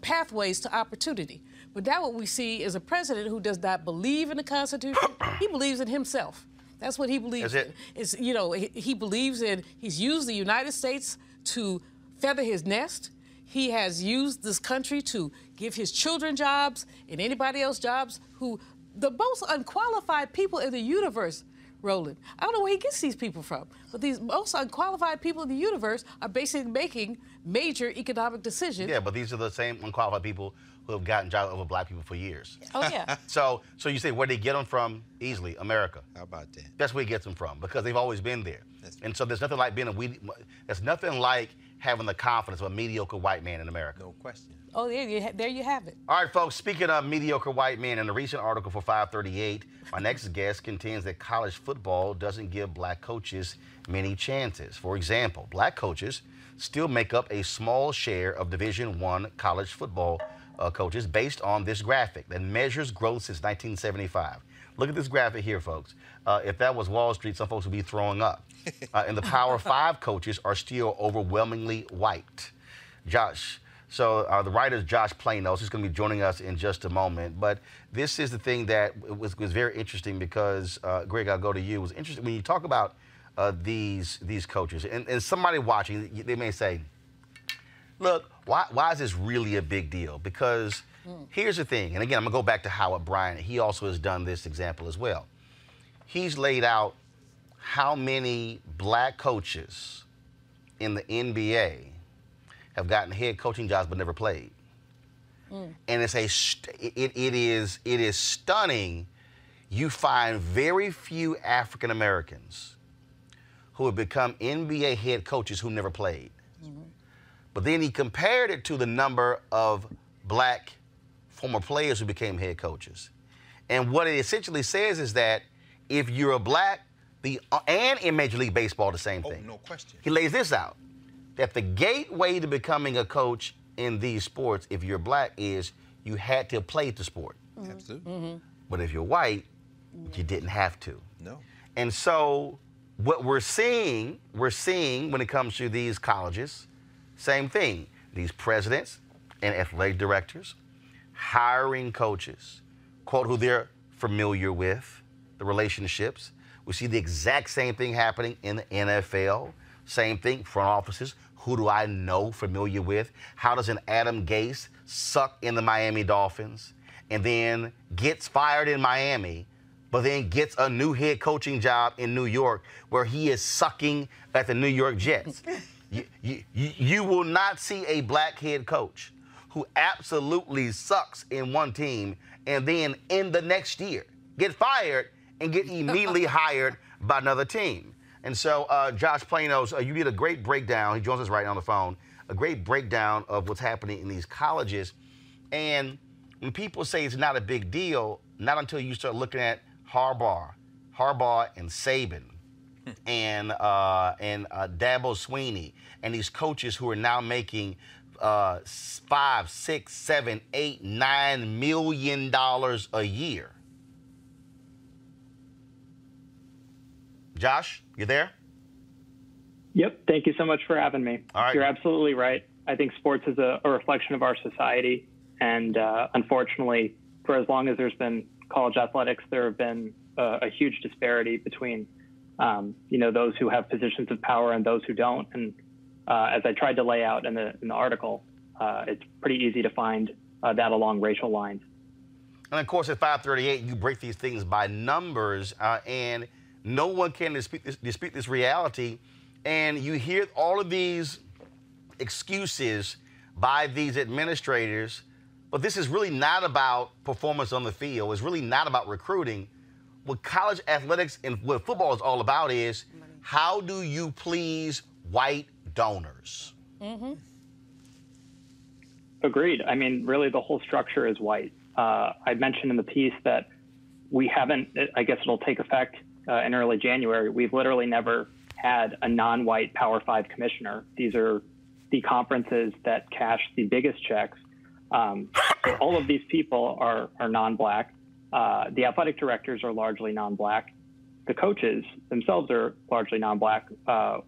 pathways to opportunity. But now what we see is a president who does not believe in the Constitution. he believes in himself. That's what he believes it? in. Is you know he, he believes in. He's used the United States to feather his nest. He has used this country to give his children jobs and anybody else jobs who the most unqualified people in the universe. Roland, I don't know where he gets these people from, but these most unqualified people in the universe are basically making major economic decisions. Yeah, but these are the same unqualified people who have gotten jobs over black people for years. Oh yeah. So, so you say where they get them from? Easily, America. How about that? That's where he gets them from because they've always been there. And so there's nothing like being a we. There's nothing like having the confidence of a mediocre white man in America. No question. Oh, there you, there you have it. All right, folks, speaking of mediocre white men, in a recent article for 538, my next guest contends that college football doesn't give black coaches many chances. For example, black coaches still make up a small share of Division One college football uh, coaches based on this graphic that measures growth since 1975. Look at this graphic here, folks. Uh, if that was Wall Street, some folks would be throwing up. Uh, and the Power Five coaches are still overwhelmingly white. Josh, so uh, the writer is Josh Planos. He's going to be joining us in just a moment. But this is the thing that was, was very interesting because, uh, Greg, I'll go to you. It was interesting when you talk about uh, these these coaches, and, and somebody watching, they may say, look, why, why is this really a big deal? Because here's the thing, and again, I'm going to go back to Howard Bryant. He also has done this example as well. He's laid out how many black coaches in the NBA have gotten head coaching jobs but never played. Hmm. And it's a st- it, it is it is stunning. You find very few African Americans who have become NBA head coaches who never played. But then he compared it to the number of black former players who became head coaches. And what it essentially says is that if you're a black, the uh, and in Major League Baseball, the same oh, thing. No question. He lays this out that the gateway to becoming a coach in these sports, if you're black, is you had to play the sport. Mm-hmm. Absolutely. Mm-hmm. But if you're white, you didn't have to. No. And so what we're seeing, we're seeing when it comes to these colleges, same thing. These presidents and athletic directors hiring coaches, quote who they're familiar with, the relationships. We see the exact same thing happening in the NFL. Same thing, front offices. Who do I know, familiar with? How does an Adam Gase suck in the Miami Dolphins and then gets fired in Miami, but then gets a new head coaching job in New York where he is sucking at the New York Jets? you, you, will not see a black head coach who absolutely sucks in one team and then in the next year get fired and get immediately hired by another team. And so, uh, Josh Planos, uh, you did a great breakdown. He joins us right now on the phone. A great breakdown of what's happening in these colleges. And when people say it's not a big deal, not until you start looking at Harbaugh, Harbaugh and Saban, and uh, and uh, Dabo Swinney, and these coaches who are now making uh, five, six, seven, eight, nine million dollars a year. Josh, you there? Yep. Thank you so much for having me. All right. You're absolutely right. I think sports is a, a reflection of our society. And uh, unfortunately, for as long as there's been college athletics, there have been uh, a huge disparity between, um, you know, those who have positions of power and those who don't. And uh, as I tried to lay out in the, in the article, uh, it's pretty easy to find uh, that along racial lines. And of course, at 538, you break these things by numbers, uh, and no one can dispute this, dispute this reality. And you hear all of these excuses by these administrators, but this is really not about performance on the field. It's really not about recruiting. What college athletics and what football is all about is how do you please white donors? Mm-hmm. Agreed. I mean, really, the whole structure is white. Uh, I mentioned in the piece that we haven't, I guess it'll take effect uh, in early January. We've literally never had a non white Power Five commissioner. These are the conferences that cash the biggest checks. Um, all of these people are, are non black. Uh, the athletic directors are largely non black. The coaches themselves are largely non black. Uh,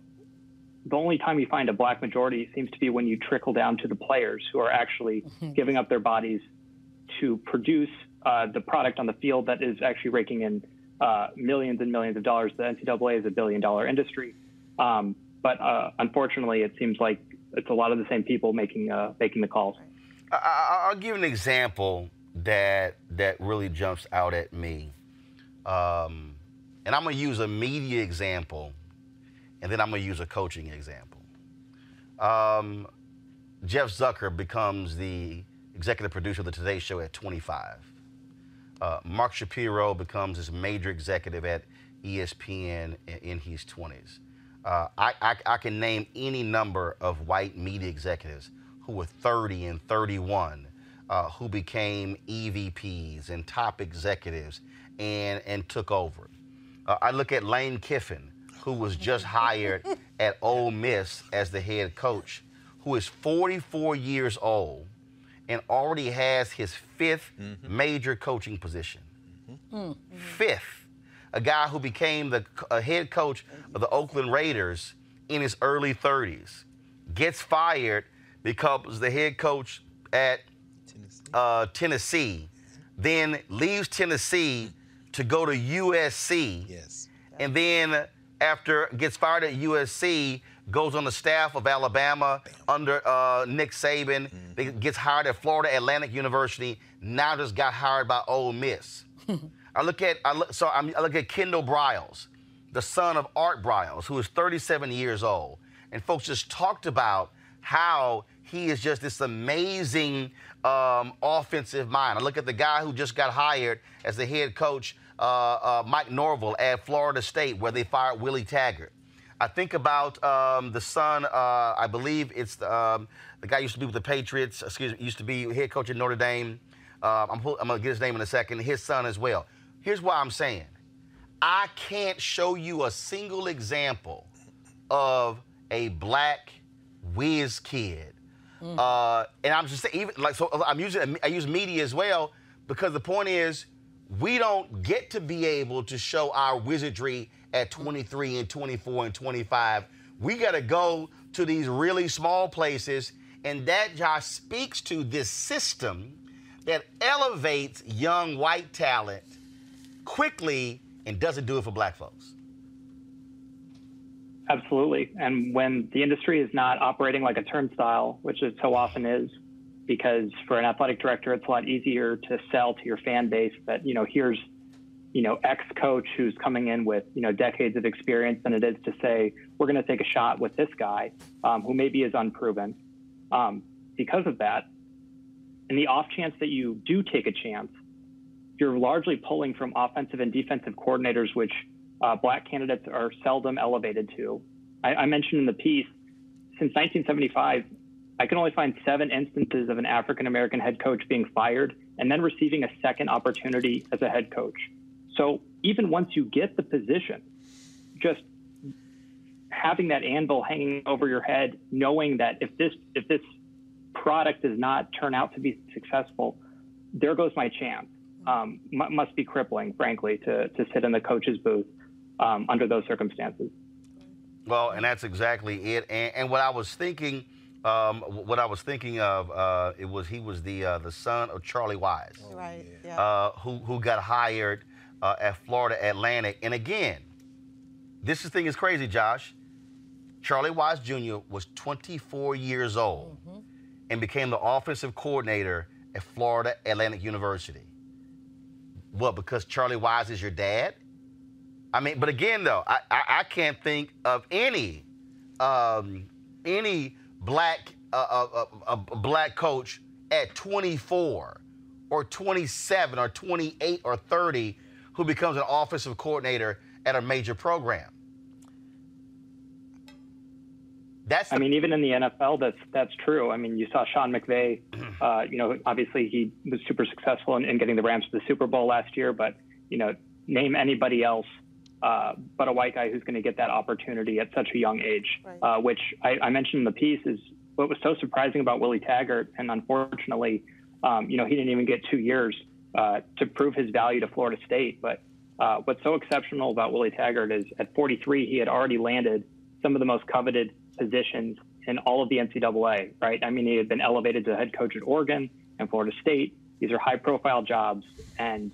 the only time you find a black majority seems to be when you trickle down to the players who are actually giving up their bodies to produce uh, the product on the field that is actually raking in uh, millions and millions of dollars. The NCAA is a billion dollar industry. Um, but uh, unfortunately, it seems like it's a lot of the same people making, uh, making the calls. I- I, I'll give an example that that really jumps out at me, um, and I'm gonna use a media example, and then I'm gonna use a coaching example. Um, Jeff Zucker becomes the executive producer of the Today Show at 25. Uh, Mark Shapiro becomes his major executive at ESPN in, in his 20s. Uh, I, I, I can name any number of white media executives who were 30 and 31 uh, who became EVPs and top executives and, and took over. Uh, I look at Lane Kiffin, who was just hired at Ole Miss as the head coach, who is 44 years old and already has his 5th major coaching position. Fifth, a guy who became the a head coach of the Oakland Raiders in his early 30s, gets fired because the head coach at uh, Tennessee, then leaves Tennessee to go to USC. Yes. And then after gets fired at USC, goes on the staff of Alabama under uh, Nick Saban, then gets hired at Florida Atlantic University. Now just got hired by Ole Miss. I look at I look, so I'm, I look at Kendall Briles, the son of Art Briles, who is 37 years old, and folks just talked about how he is just this amazing um, offensive mind. I look at the guy who just got hired as the head coach, uh, uh, Mike Norvell at Florida State, where they fired Willie Taggart. I think about um, the son. Uh, I believe it's the, um, the guy used to be with the Patriots. Excuse me, used to be head coach at Notre Dame. Uh, I'm, I'm gonna get his name in a second. His son as well. Here's why I'm saying, I can't show you a single example of a black whiz kid. Mm. Uh, and I'm just saying, even like so, uh, I'm using I use media as well because the point is, we don't get to be able to show our wizardry at mm. 23 and 24 and 25. We got to go to these really small places, and that just speaks to this system that elevates young white talent quickly and doesn't do it for black folks. Absolutely. And when the industry is not operating like a turnstile, which it so often is, because for an athletic director, it's a lot easier to sell to your fan base that, you know, here's, you know, ex coach who's coming in with, you know, decades of experience than it is to say, we're going to take a shot with this guy um, who maybe is unproven. Um, because of that, in the off chance that you do take a chance, you're largely pulling from offensive and defensive coordinators, which uh, black candidates are seldom elevated to. I, I mentioned in the piece, since 1975, I can only find seven instances of an African American head coach being fired and then receiving a second opportunity as a head coach. So even once you get the position, just having that anvil hanging over your head, knowing that if this if this product does not turn out to be successful, there goes my chance. Um, must be crippling, frankly, to to sit in the coach's booth um, under those circumstances. Well, and that's exactly it. And, and what I was thinking, um, what I was thinking of, uh, it was he was the uh, the son of Charlie Weis, Right. Yeah. uh, who who got hired uh, at Florida Atlantic. And again, this thing is crazy, Josh. Charlie Weis Jr. was 24 years old and became the offensive coordinator at Florida Atlantic University. What? Because Charlie Weis is your dad? I mean, but again, though, I, I, I can't think of any um, any black uh, uh, uh, uh, black coach at 24 or 27 or 28 or 30 who becomes an offensive coordinator at a major program. That's I mean, even in the NFL, that's that's true. I mean, you saw Sean McVay. Uh, you know, obviously he was super successful in, in getting the Rams to the Super Bowl last year. But you know, name anybody else uh, but a white guy who's going to get that opportunity at such a young age. Uh, which I, I mentioned in the piece is what was so surprising about Willie Taggart, and unfortunately, um, you know, he didn't even get two years uh, to prove his value to Florida State. But uh, what's so exceptional about Willie Taggart is at 43, he had already landed some of the most coveted positions in all of the NCAA, right? I mean, he had been elevated to head coach at Oregon and Florida State. These are high profile jobs. And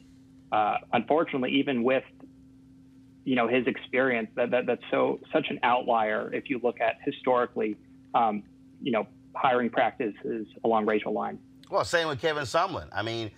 uh, unfortunately, even with you know his experience, that, that that's so such an outlier if you look at historically, um, you know, hiring practices along racial lines. Well, same with Kevin Sumlin. I mean,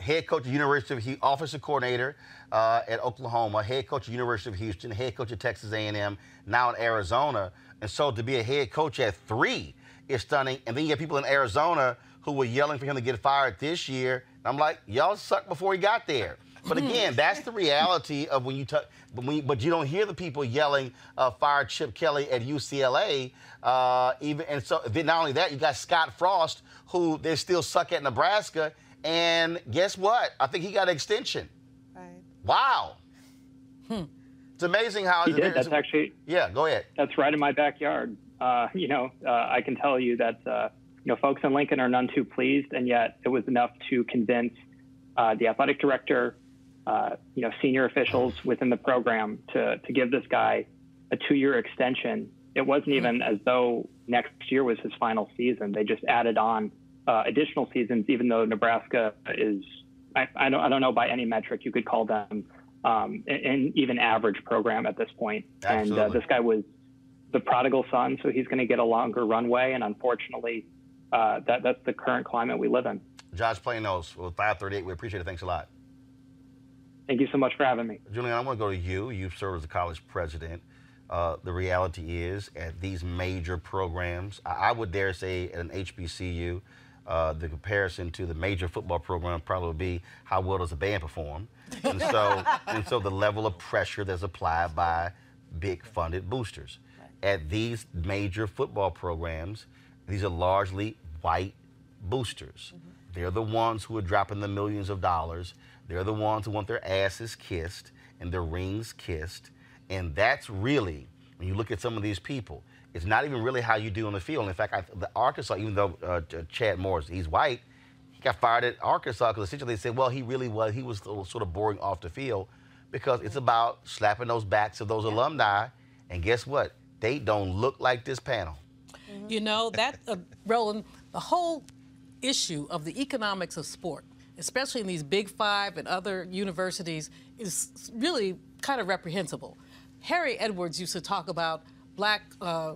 head coach at University of Houston, offensive coordinator uh, at Oklahoma, head coach at University of Houston, head coach of Texas A&M, now in Arizona. And so to be a head coach at three is stunning. And then you have people in Arizona who were yelling for him to get fired this year. And I'm like, y'all sucked before he got there. But again, that's the reality of when you talk. But, when you, but you don't hear the people yelling, uh, "Fire Chip Kelly" at UCLA. Uh, even and so then not only that, you got Scott Frost, who they still suck at Nebraska. And guess what? I think he got an extension. Right. Wow. It's amazing how He did. That's actually Yeah, go ahead. That's right in my backyard. Uh, you know, uh, I can tell you that uh, you know folks in Lincoln are none too pleased, and yet it was enough to convince uh, the athletic director, uh, you know, senior officials within the program to to give this guy a two-year extension. It wasn't even as though next year was his final season. They just added on uh, additional seasons, even though Nebraska is I, I don't I don't know by any metric you could call them um, an, an even average program at this point. Absolutely. And uh, this guy was the prodigal son, so he's going to get a longer runway. And unfortunately, uh, that that's the current climate we live in. Josh Planos with 538. We appreciate it. Thanks a lot. Thank you so much for having me. Julianne, I want to go to you. You've served as a college president. Uh, the reality is, at these major programs, I, I would dare say at an HBCU, uh, the comparison to the major football program probably would be how well does a band perform, and so and so the level of pressure that's applied by big funded boosters. At these major football programs, these are largely white boosters. They're the ones who are dropping the millions of dollars. They're the ones who want their asses kissed and their rings kissed. And that's really, when you look at some of these people, it's not even really how you do on the field. In fact, I, the Arkansas, even though uh, Chad Morris, he's white, he got fired at Arkansas because essentially they said, well, he really was, he was sort of boring off the field because it's about slapping those backs of those alumni. And guess what? They don't look like this panel. You know, that, uh, Roland, the whole issue of the economics of sport, especially in these big five and other universities, is really kind of reprehensible. Harry Edwards used to talk about black uh,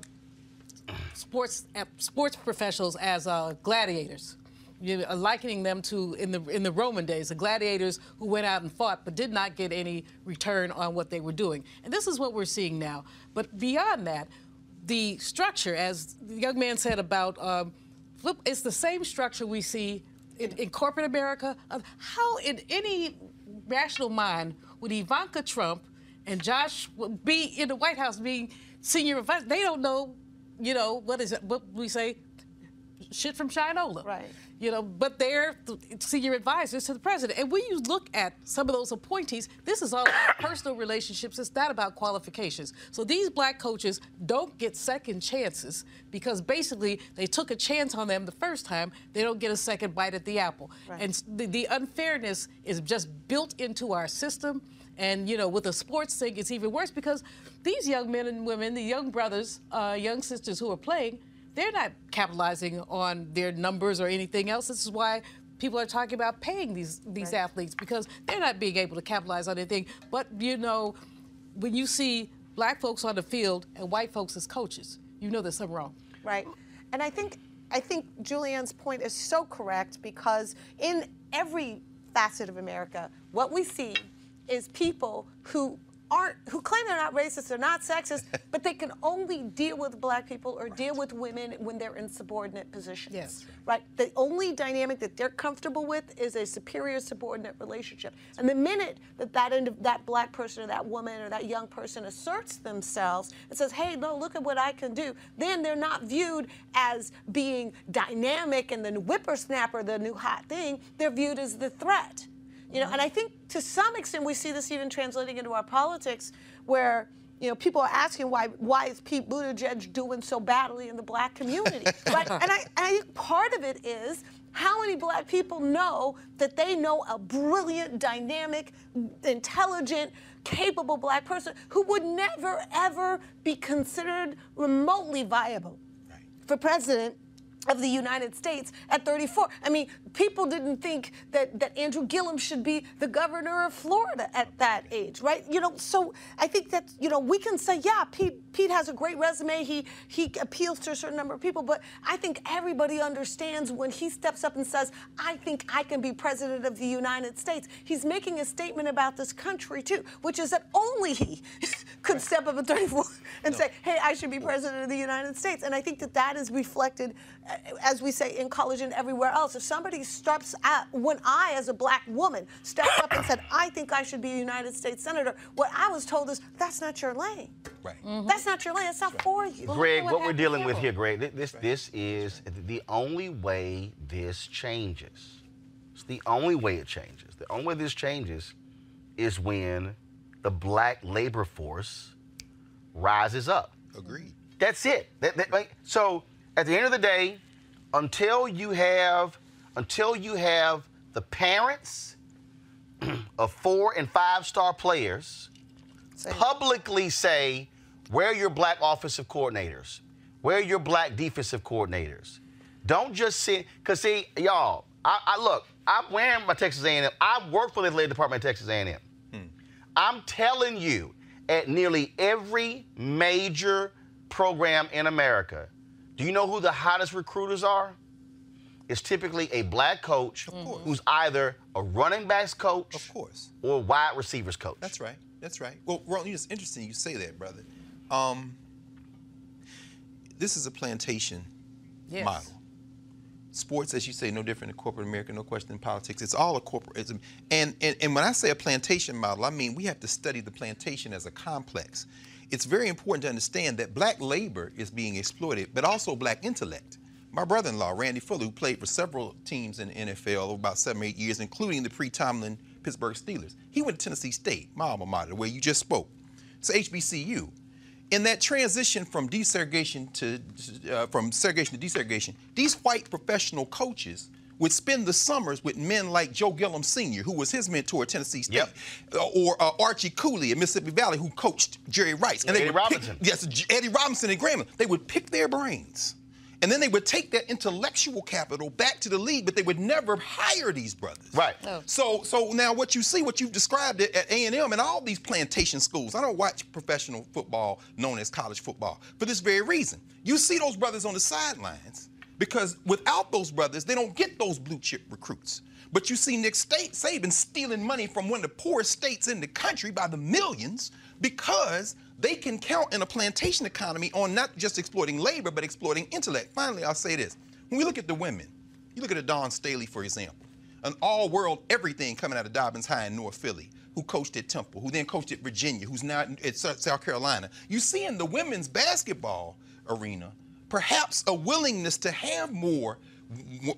sports uh, sports professionals as uh, gladiators. You know, likening them to in the in the Roman days, the gladiators who went out and fought but did not get any return on what they were doing. And this is what we're seeing now. But beyond that, the structure, as the young man said about um, flip, it's the same structure we see in, in corporate America. How, in any rational mind, would Ivanka Trump and Josh be in the White House being senior advisor? They don't know, you know, what is it? What we say? Shit from Shinola. Right. You know, but they're th- senior advisors to the president. And when you look at some of those appointees, this is all about personal relationships. It's not about qualifications. So these black coaches don't get second chances because basically they took a chance on them the first time. They don't get a second bite at the apple. Right. And the, the unfairness is just built into our system. And you know, with the sports thing, it's even worse because these young men and women, the young brothers, uh, young sisters who are playing, they're not capitalizing on their numbers or anything else. This is why people are talking about paying these these athletes because they're not being able to capitalize on anything. But you know, when you see black folks on the field and white folks as coaches, you know there's something wrong. Right. And I think I think Julianne's point is so correct because in every facet of America, what we see is people who aren't who claim they're not racist, they're not sexist, but they can only deal with black people or deal with women when they're in subordinate positions. Yes. Right? The only dynamic that they're comfortable with is a superior subordinate relationship. And the minute that that, ind- that black person or that woman or that young person asserts themselves and says, hey, no, look at what I can do, then they're not viewed as being dynamic and the whippersnapper, the new hot thing. They're viewed as the threat. You know, and I think to some extent we see this even translating into our politics where you know, people are asking why why is Pete Buttigieg doing so badly in the black community, right? And I, and I think part of it is how many black people know that they know a brilliant, dynamic, intelligent, capable black person who would never ever be considered remotely viable for president of the United States at 34. I mean, people didn't think that, that Andrew Gillum should be the governor of Florida at that age, right? You know, so I think that, you know, we can say, yeah, Pete, Pete has a great resume. He, he appeals to a certain number of people, but I think everybody understands when he steps up and says, I think I can be president of the United States. He's making a statement about this country, too, which is that only he could step up at 34 and say, hey, I should be president of the United States. And I think that that is reflected, uh, as we say, in college and everywhere else. If somebody steps out, when I, as a black woman, stepped up and said, I think I should be a United States senator, what I was told is, that's not your lane. Right. Mm-hmm. That's not your lane. It's not for you. Greg, what we're dealing with here, Greg, thi- this this is the only way this changes. It's the only way it changes. The only way this changes is when the black labor force rises up. Agreed. That's it. That- that- like, so at the end of the day, until you have until you have the parents of four and five star players publicly say, where are your black offensive coordinators? Where are your black defensive coordinators? Don't just sit, because see, y'all, I, I look, I'm wearing my Texas A&M. I work for the athletic department at Texas A&M. Hmm. I'm telling you, at nearly every major program in America, do you know who the hottest recruiters are? It's typically a black coach who's either a running backs coach, of course, or a wide receivers coach. That's right. That's right. Well, Ron, it's interesting you say that, brother. Um, this is a plantation Yes. model. Sports, as you say, no different than corporate America, no question in politics. It's all a corporatism. And, and, and when I say a plantation model, I mean we have to study the plantation as a complex. It's very important to understand that black labor is being exploited, but also black intellect. My brother-in-law, Randy Fuller, who played for several teams in the NFL over about seven or eight years, including the pre-Tomlin Pittsburgh Steelers, he went to Tennessee State, my alma mater, where you just spoke. It's HBCU. In that transition from desegregation to uh, from segregation to desegregation, these white professional coaches would spend the summers with men like Joe Gilliam Sr., who was his mentor at Tennessee State, uh, or uh, Archie Cooley at Mississippi Valley, who coached Jerry Rice. Eddie would Robinson. Pick, yes, Eddie Robinson and Grambling. They would pick their brains. And then they would take that intellectual capital back to the league, but they would never hire these brothers. Right. Oh. So, so now what you see, what you've described it at A&M and all these plantation schools. I don't watch professional football known as college football for this very reason. You see those brothers on the sidelines because without those brothers, they don't get those blue chip recruits. But you see Nick State Saban stealing money from one of the poorest states in the country by the millions because they can count in a plantation economy on not just exploiting labor, but exploiting intellect. Finally, I'll say this. When we look at the women, you look at a Dawn Staley, for example, an all-world everything coming out of Dobbins High in North Philly, who coached at Temple, who then coached at Virginia, who's now at South Carolina. You see in the women's basketball arena, perhaps a willingness to have more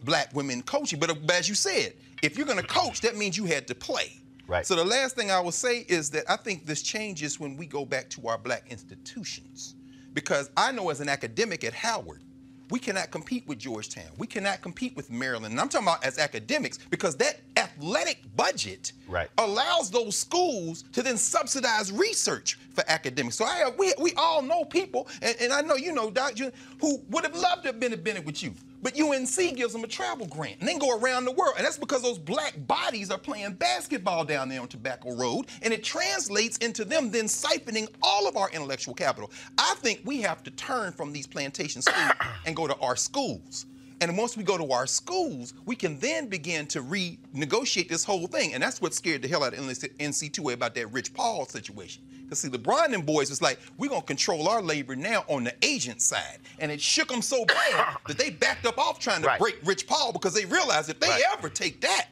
black women coaching. But uh, as you said, if you're going to coach, that means you had to play. Right. So the last thing I will say is that I think this changes when we go back to our black institutions. Because I know as an academic at Howard, we cannot compete with Georgetown. We cannot compete with Maryland. And I'm talking about as academics because that athletic budget Right. allows those schools to then subsidize research for academics. So I have, we, we all know people, and, and I know you know, Doc, Jun, who would have loved to have been a Bennett with you. But UNC gives them a travel grant and then go around the world. And that's because those black bodies are playing basketball down there on Tobacco Road. And it translates into them then siphoning all of our intellectual capital. I think we have to turn from these plantation schools and go to our schools. And once we go to our schools, we can then begin to renegotiate this whole thing. And that's what scared the hell out of NC2A about that Rich Paul situation. Because see, LeBron and boys was like, we're going to control our labor now on the agent side. And it shook them so bad that they backed up off trying to Right. break Rich Paul because they realized if they Right. ever take that,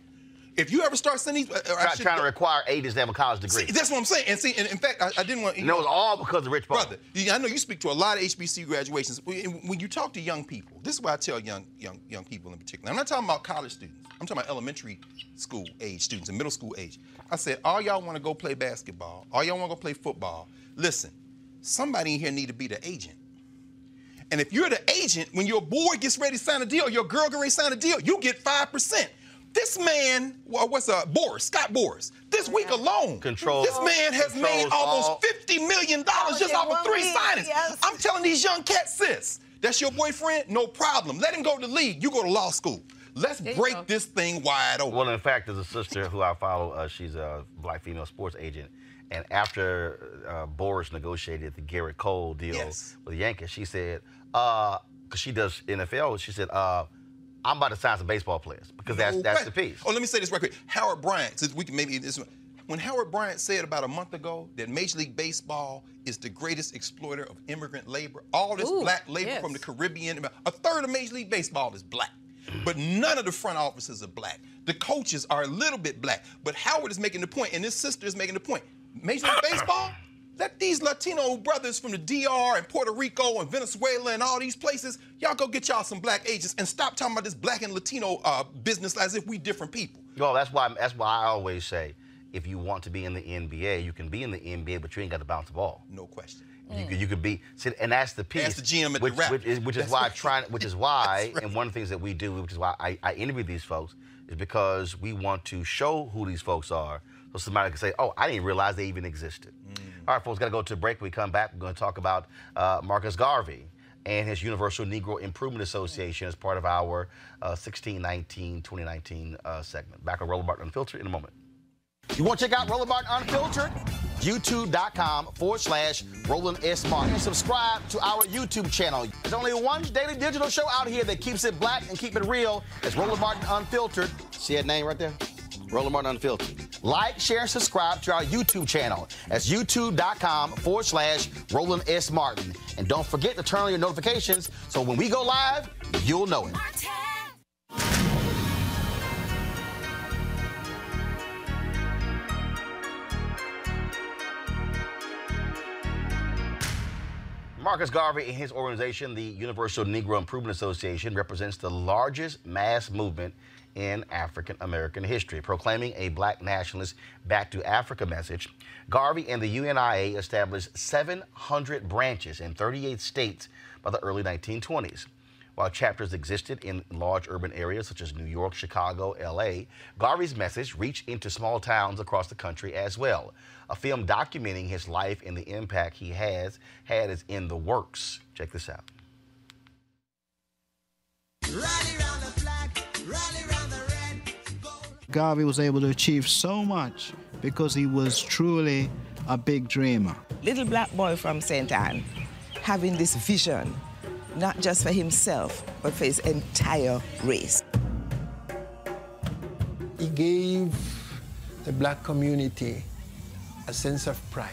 if you ever start sending these, uh, I Try, trying to require agents to have a college degree. See, that's what I'm saying. And see, and in fact, I, I didn't want. And it was all because of Rich Paul. Brother, you- I know you speak to a lot of HBCU graduations. When you talk to young people, this is what I tell young young young people in particular. I'm not talking about college students. I'm talking about elementary school age students and middle school age. I said, all y'all want to go play basketball. All y'all want to go play football. Listen, somebody in here need to be the agent. And if you're the agent, when your boy gets ready to sign a deal, your girl get ready to sign a deal, you get 5%. This man, what's uh, Boras, Scott Boras, this week alone, Controls- this man has made almost all- $50 million just off of three week, signings. yes. I'm telling these young cats, sis, that's your boyfriend? No problem. Let him go to the league. You go to law school. Let's There you break go. this thing wide open. Well, in fact, there's a sister who I follow. Uh, she's a black female sports agent. And after uh, Boras negotiated the Gerrit Cole deal Yes. with the Yankees, she said, because she does NFL, she said, uh, I'm about to sign some baseball players because that's No that's the piece. Oh, let me say this right quick. Howard Bryant, since we can maybe this when Howard Bryant said about a month ago that Major League Baseball is the greatest exploiter of immigrant labor, all this Ooh, black labor yes. from the Caribbean, a third of Major League Baseball is black. But none of the front offices are black. The coaches are a little bit black. But Howard is making the point, and his sister is making the point. Major League Baseball, let these Latino brothers from the DR and Puerto Rico and Venezuela and all these places, y'all go get y'all some black agents and stop talking about this black and Latino uh, business as if we different people. Well, that's why that's why I always say, if you want to be in the NBA, you can be in the NBA, but you ain't got to bounce the ball. No question. You, could, you could be, see, and that's the piece. Ask the GM at the which, rap. which is, which is That's why right. trying, which is why, right. and one of the things that we do, which is why I, I interview these folks, is because we want to show who these folks are, so somebody can say, "Oh, I didn't realize they even existed." Mm. All right, folks, got to go to break. When we come back, we're going to talk about uh, Marcus Garvey and his Universal Negro Improvement Association as part of our uh, 1619 2019 uh, segment. Back on Roland Martin Unfiltered in a moment. You want to check out Roland Martin Unfiltered? YouTube.com forward slash Roland S. Martin. And subscribe to our YouTube channel. There's only one daily digital show out here that keeps it black and keep it real. It's Roland Martin Unfiltered. See that name right there? Roland Martin Unfiltered. Like, share, and subscribe to our YouTube channel. That's youtube.com forward slash Roland S. Martin. And don't forget to turn on your notifications so when we go live, you'll know it. Marcus Garvey and his organization, the Universal Negro Improvement Association, represents the largest mass movement in African American history, proclaiming a black nationalist back to Africa message. Garvey and the UNIA established 700 branches in 38 states by the early 1920s. While chapters existed in large urban areas such as New York, Chicago, LA, Garvey's message reached into small towns across the country as well. A film documenting his life and the impact he has had is in the works. Check this out. Garvey was able to achieve so much because he was truly a big dreamer. little black boy from St. Ann having this vision, not just for himself, but for his entire race. He gave the black community a sense of pride.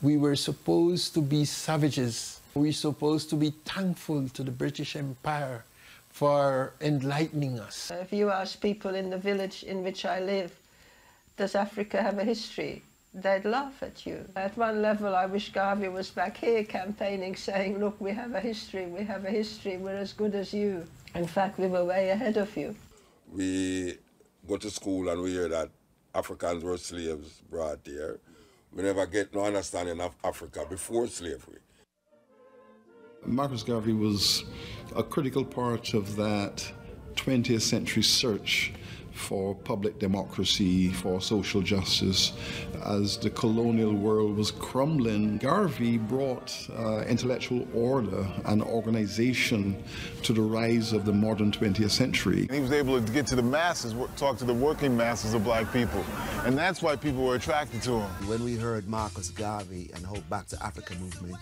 We were supposed to be savages. We were supposed to be thankful to the British Empire for enlightening us. If you ask people in the village in which I live, does Africa have a history? They'd laugh at you. At one level, I wish Garvey was back here campaigning, saying, Look, we have a history, we have a history, we're as good as you. In fact, we were way ahead of you. We go to school and we hear that Africans were slaves brought here. We never get no understanding of Africa before slavery. Marcus Garvey was a critical part of that 20th century search for public democracy, for social justice. As the colonial world was crumbling, Garvey brought uh, intellectual order and organization to the rise of the modern 20th century. He was able to get to the masses, talk to the working masses of black people. And that's why people were attracted to him. When we heard Marcus Garvey and whole Back to Africa movement,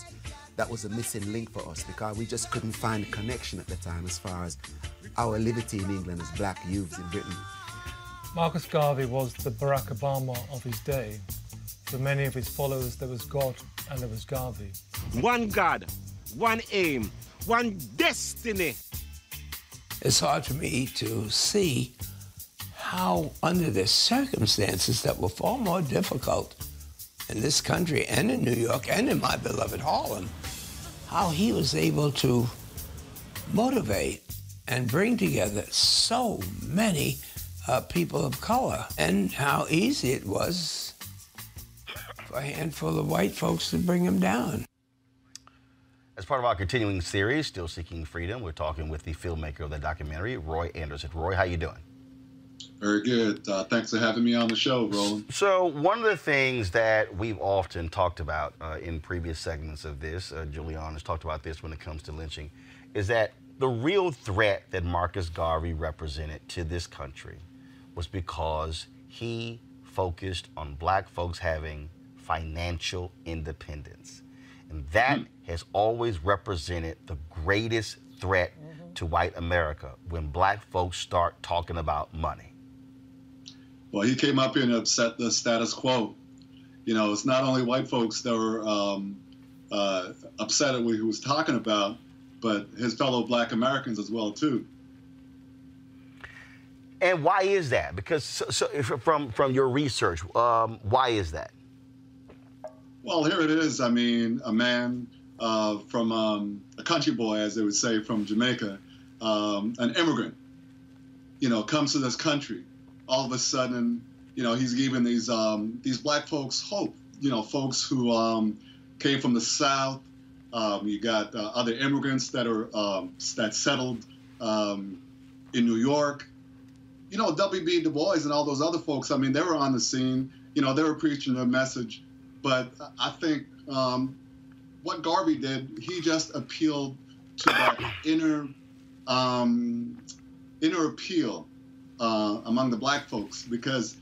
that was a missing link for us because we just couldn't find a connection at the time as far as our liberty in England as black youths in Britain. Marcus Garvey was the Barack Obama of his day. For many of his followers, there was God and there was Garvey. One God, one aim, one destiny. It's hard for me to see how, under the circumstances that were far more difficult in this country and in New York and in my beloved Harlem, how he was able to motivate and bring together so many uh, people of color, and how easy it was for a handful of white folks to bring him down. As part of our continuing series, Still Seeking Freedom, we're talking with the filmmaker of the documentary, Roy Anderson. Roy, how you doing? Very good. Uh, thanks for having me on the show, Roland. So one of the things that we've often talked about uh, in previous segments of this, uh, Julianne has talked about this when it comes to lynching, is that the real threat that Marcus Garvey represented to this country was because he focused on black folks having financial independence. And that has always represented the greatest threat to white America when black folks start talking about money. Well, he came up here and upset the status quo. You know, it's not only white folks that were um, uh, upset at what he was talking about, but his fellow black Americans as well, too. And why is that? Because so, so from from your research, um, why is that? Well, here it is. I mean, a man uh, from um, a country boy, as they would say, from Jamaica, um, an immigrant, you know, comes to this country. All of a sudden, you know, he's giving these um, these black folks hope. You know, folks who um, came from the South. Um, you got uh, other immigrants that are um, that settled um, in New York. You know, W.B. Du Bois and all those other folks. I mean, they were on the scene. You know, they were preaching a message. But I think um, what Garvey did, he just appealed to that inner inner appeal uh, among the black folks because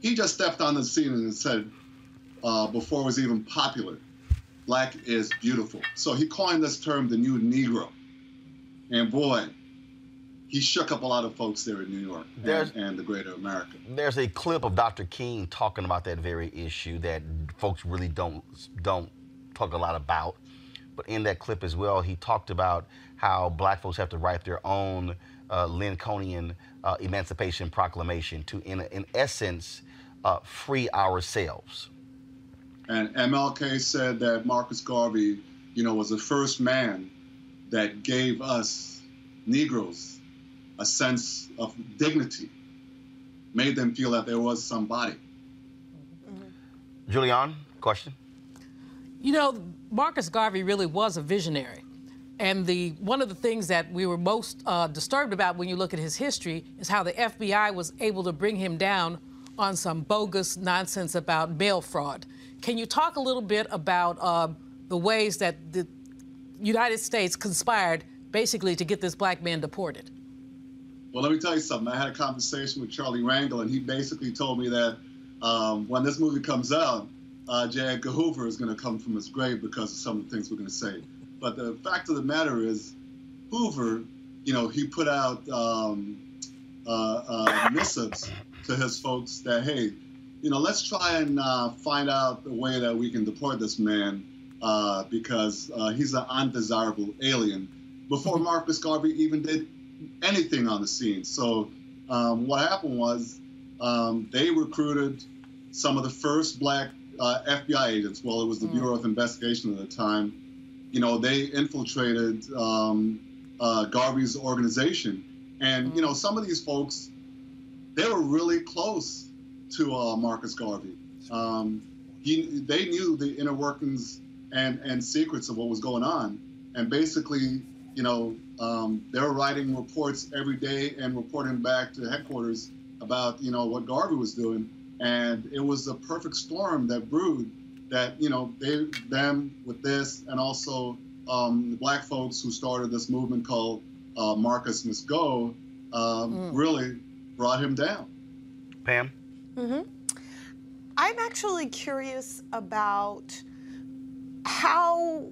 he just stepped on the scene and said, uh, before it was even popular, black is beautiful. So he coined this term, the new Negro. And boy, he shook up a lot of folks there in New York and, and, the greater America. There's a clip of Dr. King talking about that very issue that folks really don't don't talk a lot about. But in that clip as well, he talked about how black folks have to write their own uh, Lincolnian uh, Emancipation Proclamation to, in, in essence, uh, free ourselves. And MLK said that Marcus Garvey, you know, was the first man that gave us Negroes a sense of dignity, made them feel that there was somebody. Mm-hmm. Julianne, question? You know, Marcus Garvey really was a visionary. And the one of the things that we were most uh, disturbed about when you look at his history is how the FBI was able to bring him down on some bogus nonsense about mail fraud. Can you talk a little bit about uh, the ways that the United States conspired basically to get this black man deported? Well, let me tell you something. I had a conversation with Charlie Rangel, and he basically told me that um, when this movie comes out, uh, J. Edgar Hoover is going to come from his grave because of some of the things we're going to say. But the fact of the matter is, Hoover, you know, he put out um, uh, uh, missives to his folks that, hey, you know, let's try and uh, find out the way that we can deport this man uh, because uh, he's an undesirable alien. Before Marcus Garvey even did anything on the scene. So um, what happened was um, they recruited some of the first black uh, FBI agents. Well, it was the mm. Bureau of Investigation at the time. You know, they infiltrated um, uh, Garvey's organization, and you know, some of these folks, they were really close to uh, Marcus Garvey. Um, he, they knew the inner workings and and secrets of what was going on, and basically, you know, um, they were writing reports every day and reporting back to headquarters about you know what Garvey was doing. And it was a perfect storm that brewed that you know they them with this and also um, the black folks who started this movement called uh, Marcus Must Go um, mm. really brought him down. Pam. Mm-hmm. I'm actually curious about how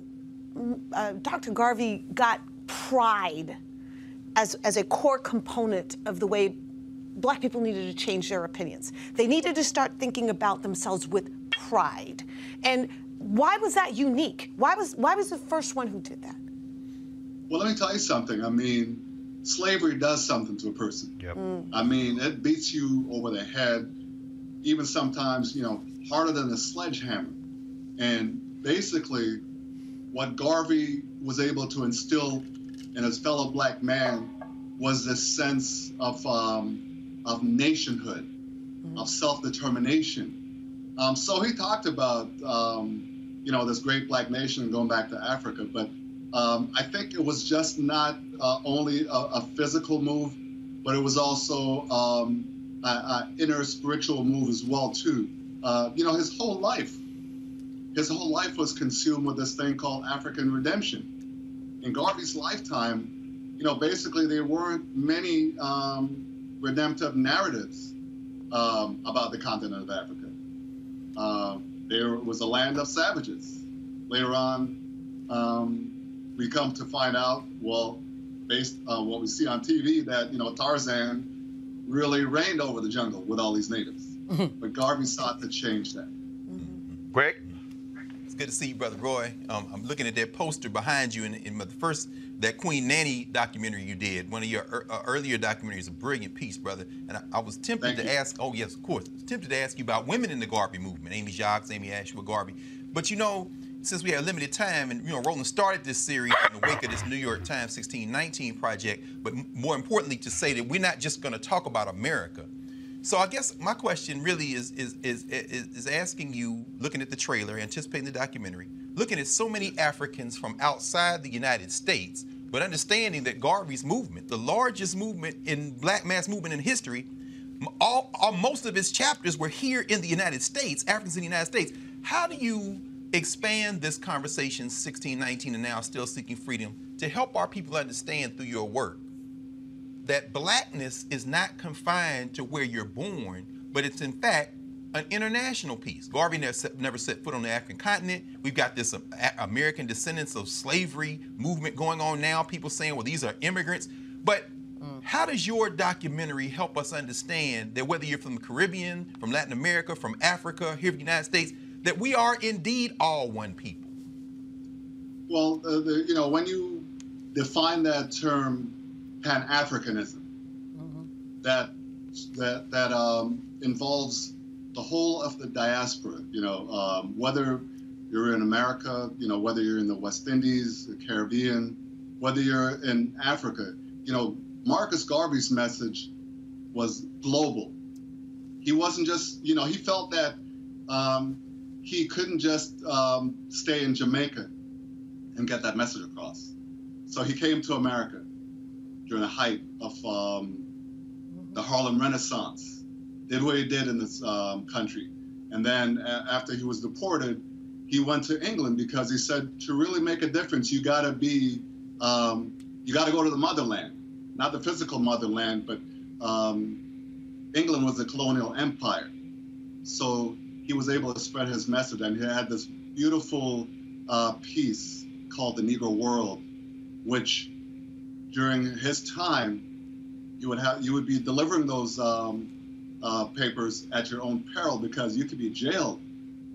uh, Dr. Garvey got pride as, as a core component of the way black people needed to change their opinions. They needed to start thinking about themselves with pride. And why was that unique? Why was why was the first one who did that? Well, let me tell you something. I mean, slavery does something to a person. Yep. Mm. I mean, it beats you over the head, even sometimes, you know, harder than a sledgehammer. And basically, what Garvey was able to instill in his fellow black man was this sense of um, of nationhood, mm-hmm. of self-determination. Um, so he talked about, um, you know, this great black nation going back to Africa, but um, I think it was just not uh, only a, a, physical move, but it was also um, an inner spiritual move as well too. Uh, you know, his whole life, his whole life was consumed with this thing called African redemption. In Garvey's lifetime, you know, basically there weren't many um, redemptive narratives um, about the continent of Africa. Uh, there was a land of savages. Later on, um, we come to find out, well, based on what we see on TV, that you know Tarzan really reigned over the jungle with all these natives. But Garvey sought to change that. Greg? It's good to see you, Brother Roy. Um, I'm looking at that poster behind you in, in the first, that Queen Nanny documentary you did, one of your er, uh, earlier documentaries, a brilliant piece, brother. And I, I was tempted Thank to you. ask, oh, yes, of course, tempted to ask you about women in the Garvey movement, Amy Jacques, Amy Ashwood Garvey. But you know, since we have limited time, and you know, Roland started this series in the wake of this New York Times 1619 project, but m- more importantly, to say that we're not just going to talk about America. So I guess my question really is is, is is is asking you, looking at the trailer, anticipating the documentary, looking at so many Africans from outside the United States, but understanding that Garvey's movement, the largest movement in Black mass movement in history, all, all most of its chapters were here in the United States, Africans in the United States. How do you expand this conversation, 1619 and now still seeking freedom, to help our people understand through your work that blackness is not confined to where you're born, but it's in fact an international piece. Garvey never set, never set foot on the African continent. We've got this uh, American descendants of slavery movement going on now. People saying, well, these are immigrants. But how does your documentary help us understand that whether you're from the Caribbean, from Latin America, from Africa, here in the United States, that we are indeed all one people? Well, uh, the, you know, when you define that term Pan Africanism, that that that um, involves the whole of the diaspora. You know, um, whether you're in America, you know, whether you're in the West Indies, the Caribbean, whether you're in Africa. You know, Marcus Garvey's message was global. He wasn't just, you know, he felt that um, he couldn't just um, stay in Jamaica and get that message across. So he came to America during the height of um, the Harlem Renaissance, did what he did in this um, country. And then a- after he was deported, he went to England because he said to really make a difference, you got to be, um, you got to go to the motherland, not the physical motherland, but um, England was a colonial empire. So he was able to spread his message, and he had this beautiful uh, piece called The Negro World, which during his time, you would have you would be delivering those um, uh, papers at your own peril because you could be jailed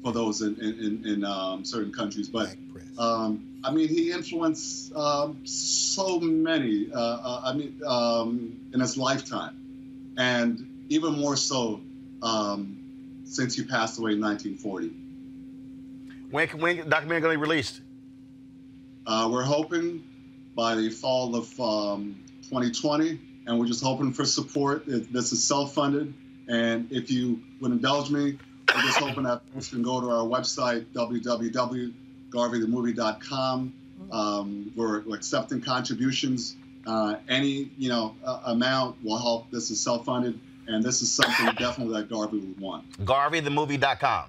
for those in in, in, in um, certain countries. But um, I mean, he influenced um, so many. Uh, uh, I mean, um, in his lifetime, and even more so um, since he passed away in 1940. When can when documentary going to be released? Uh, we're hoping by the fall of um, 2020, and we're just hoping for support. It, this is self-funded, and if you would indulge me, we're just hoping that folks can go to our website www.garveythemovie.com. Um, we're, we're accepting contributions. Uh, any you know uh, amount will help. This is self-funded, and this is something definitely that Garvey would want. GarveyTheMovie.com.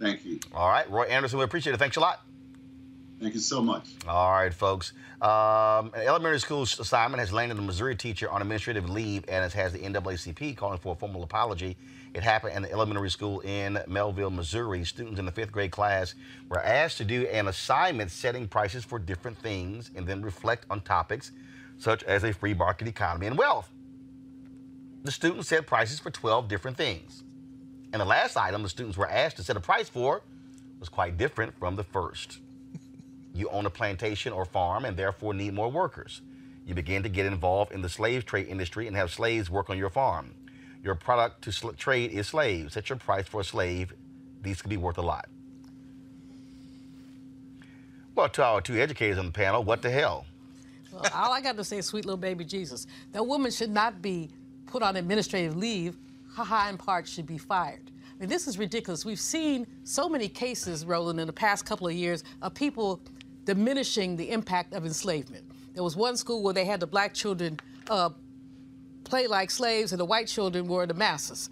Thank you. All right, Roy Anderson, we appreciate it. Thanks a lot. Thank you so much. All right, folks. Um, an elementary school assignment has landed a Missouri teacher on administrative leave and it has the NAACP calling for a formal apology. It happened in the elementary school in Mehlville, Missouri. Students in the fifth grade class were asked to do an assignment setting prices for different things and then reflect on topics such as a free market economy and wealth. The students set prices for 12 different things. And the last item the students were asked to set a price for was quite different from the first. You own a plantation or farm and therefore need more workers. You begin to get involved in the slave trade industry and have slaves work on your farm. Your product to trade is slaves. Set your price for a slave. These could be worth a lot. Well, to our two educators on the panel, what the hell? Well, all I got to say, is sweet little baby Jesus, that woman should not be put on administrative leave. Haha, in part, should be fired. I mean, this is ridiculous. We've seen so many cases, Roland, in the past couple of years of people diminishing the impact of enslavement. There was one school where they had the black children uh, play like slaves and the white children were the masses.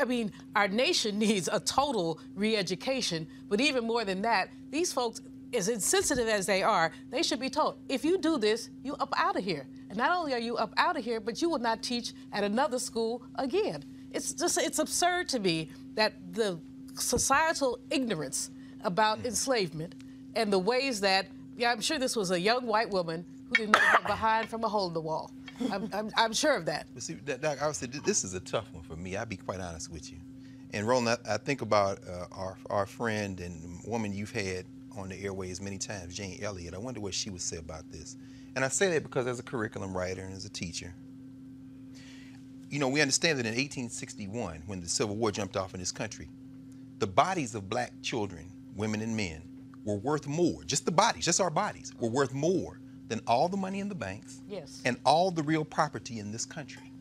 I mean, our nation needs a total re-education, but even more than that, these folks, as insensitive as they are, they should be told, if you do this, you up out of here. And not only are you up out of here, but you will not teach at another school again. It's just, it's absurd to me that the societal ignorance about enslavement and the ways that, yeah, I'm sure this was a young white woman who didn't her behind from a hole in the wall. I'm, I'm, I'm sure of that. But see, Doc, I would say this is a tough one for me. I'll be quite honest with you. And Roland, I, I think about uh, our our friend and woman you've had on the airways many times, Jane Elliott. I wonder what she would say about this. And I say that because as a curriculum writer and as a teacher, you know, we understand that in 1861, when the Civil War jumped off in this country, the bodies of black children, women and men, were worth more, just the bodies, just our bodies, were worth more than all the money in the banks Yes. and all the real property in this country.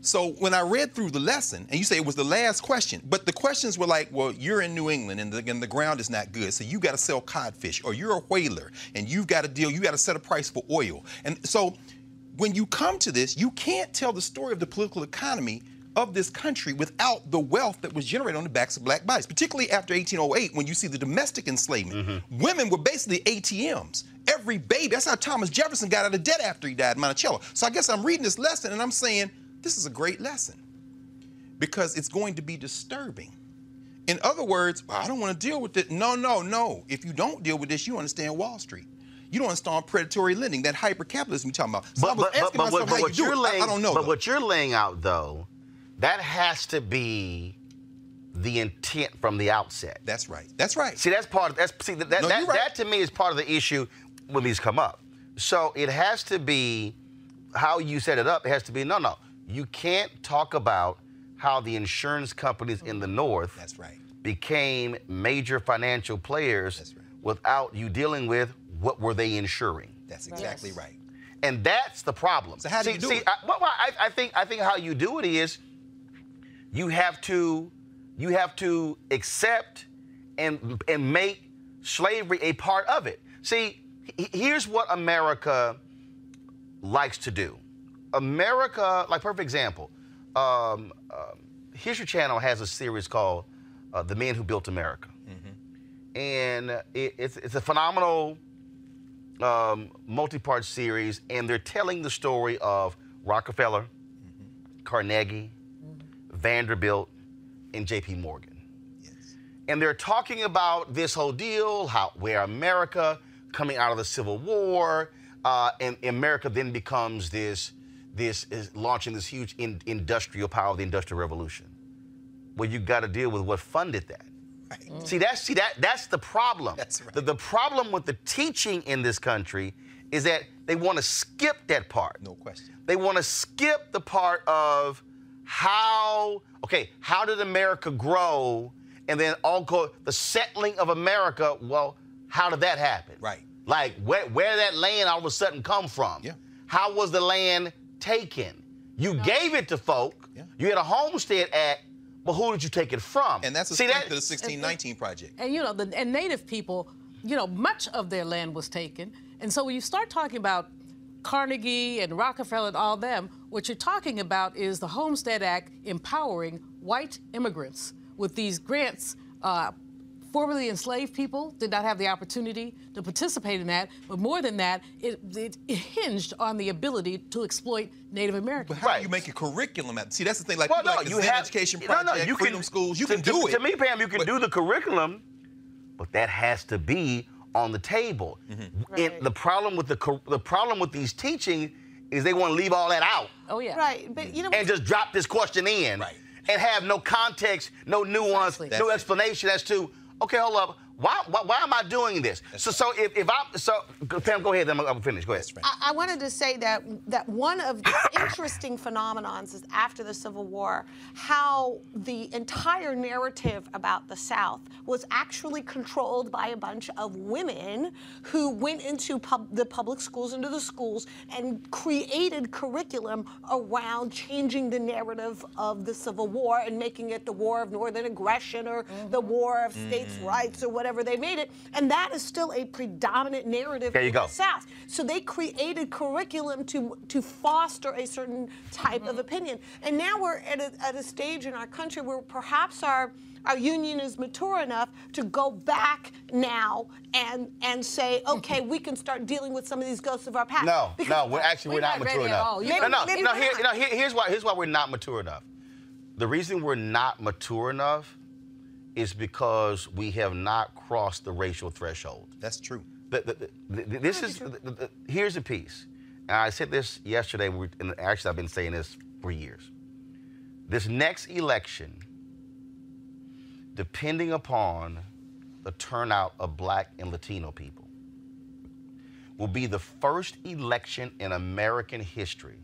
So when I read through the lesson, and you say it was the last question, but the questions were like, well, you're in New England and the, and the ground is not good, so you got to sell codfish, or you're a whaler and you've got to deal, you got to set a price for oil. And so when you come to this, you can't tell the story of the political economy of this country without the wealth that was generated on the backs of black bodies, particularly after 1808 when you see the domestic enslavement. Mm-hmm. Women were basically ATMs. Every baby, that's how Thomas Jefferson got out of debt after he died in Monticello. So I guess I'm reading this lesson and I'm saying, this is a great lesson because it's going to be disturbing. In other words, I don't want to deal with it. No, no, no. If you don't deal with this, you understand Wall Street. You don't understand predatory lending, that hyper capitalism you're talking about. So I was asking myself what- how you do it. I- I, don't know. But though. what you're laying out, though, that has to be the intent from the outset. That's right. That's right. See, that's part of that's see that that, No, that, right. that to me is part of the issue when these come up. So it has to be how you set it up. It has to be no, no. You can't talk about how the insurance companies in the mm-hmm. north that's right became major financial players That's right. without you dealing with what were they insuring. That's exactly right. And that's the problem. So how do see, you do see, it? I, well, well, I, I think I think how you do it is you have to you have to accept and and make slavery a part of it. See, here's what America likes to do. America, like perfect example, um, um, History Channel has a series called uh, "The Men Who Built America," and it, it's it's a phenomenal um, multi-part series, and they're telling the story of Rockefeller, Carnegie, Vanderbilt, and J.P. Morgan. And they're talking about this whole deal, how where America coming out of the Civil War, uh, and America then becomes this, this is launching this huge in, industrial power the Industrial Revolution. Well, you got to deal with what funded that. See that's see that that's the problem. That's right. The, the problem with the teaching in this country is that they want to skip that part. No question. They want to skip the part of how okay, how did America grow? And then all go the settling of America. Well, how did that happen? Right. Like where where did that land all of a sudden come from? Yeah. How was the land taken? You gave it to folk. Yeah. You had a Homestead Act, but who did you take it from? And that's the See strength that- of the 1619 project. And you know, the and native people, you know, much of their land was taken. And so when you start talking about Carnegie and Rockefeller and all them, what you're talking about is the Homestead Act empowering white immigrants with these grants. Uh, formerly enslaved people did not have the opportunity to participate in that, but more than that, it, it, it hinged on the ability to exploit Native Americans. But how do you make a curriculum? At, see, that's the thing. Like, well, no, like the you have Education no, Project, no, you Freedom can, Schools, you to, can to- do it. To me, Pam, you can do the curriculum, but that has to be on the table. Mm-hmm. And the problem with the the problem with these teaching is they want to leave all that out Oh yeah. Right, but you know. and just drop this question in Right. and have no context, no nuance, Exactly. no That's it. explanation as to okay, hold up. Why, why, why am I doing this? so, so if, if I, so, Pam, go ahead, then I'm, I'm finish. Go ahead. I, I wanted to say that that one of the interesting phenomenons is after the Civil War, how the entire narrative about the South was actually controlled by a bunch of women who went into pub, the public schools, into the schools, and created curriculum around changing the narrative of the Civil War and making it the War of Northern Aggression or the mm-hmm. War of States' mm. Rights or whatever they made it. And that is still a predominant narrative There you in go. the South. So they created curriculum to to foster a certain type of opinion. And now we're at a, at a stage in our country where perhaps our our union is mature enough to go back now and and say, okay, we can start dealing with some of these ghosts of our past. No, Because- no, we're actually we're, We're not, not mature enough. all. You no, no, no. Here, no here, here's why. Here's why we're not mature enough. The reason we're not mature enough is because we have not crossed the racial threshold. That's true. The- the- the- the- this is the- the- the- here's a piece. and I said this yesterday, and actually I've been saying this for years. This next election, depending upon the turnout of black and Latino people, will be the first election in American history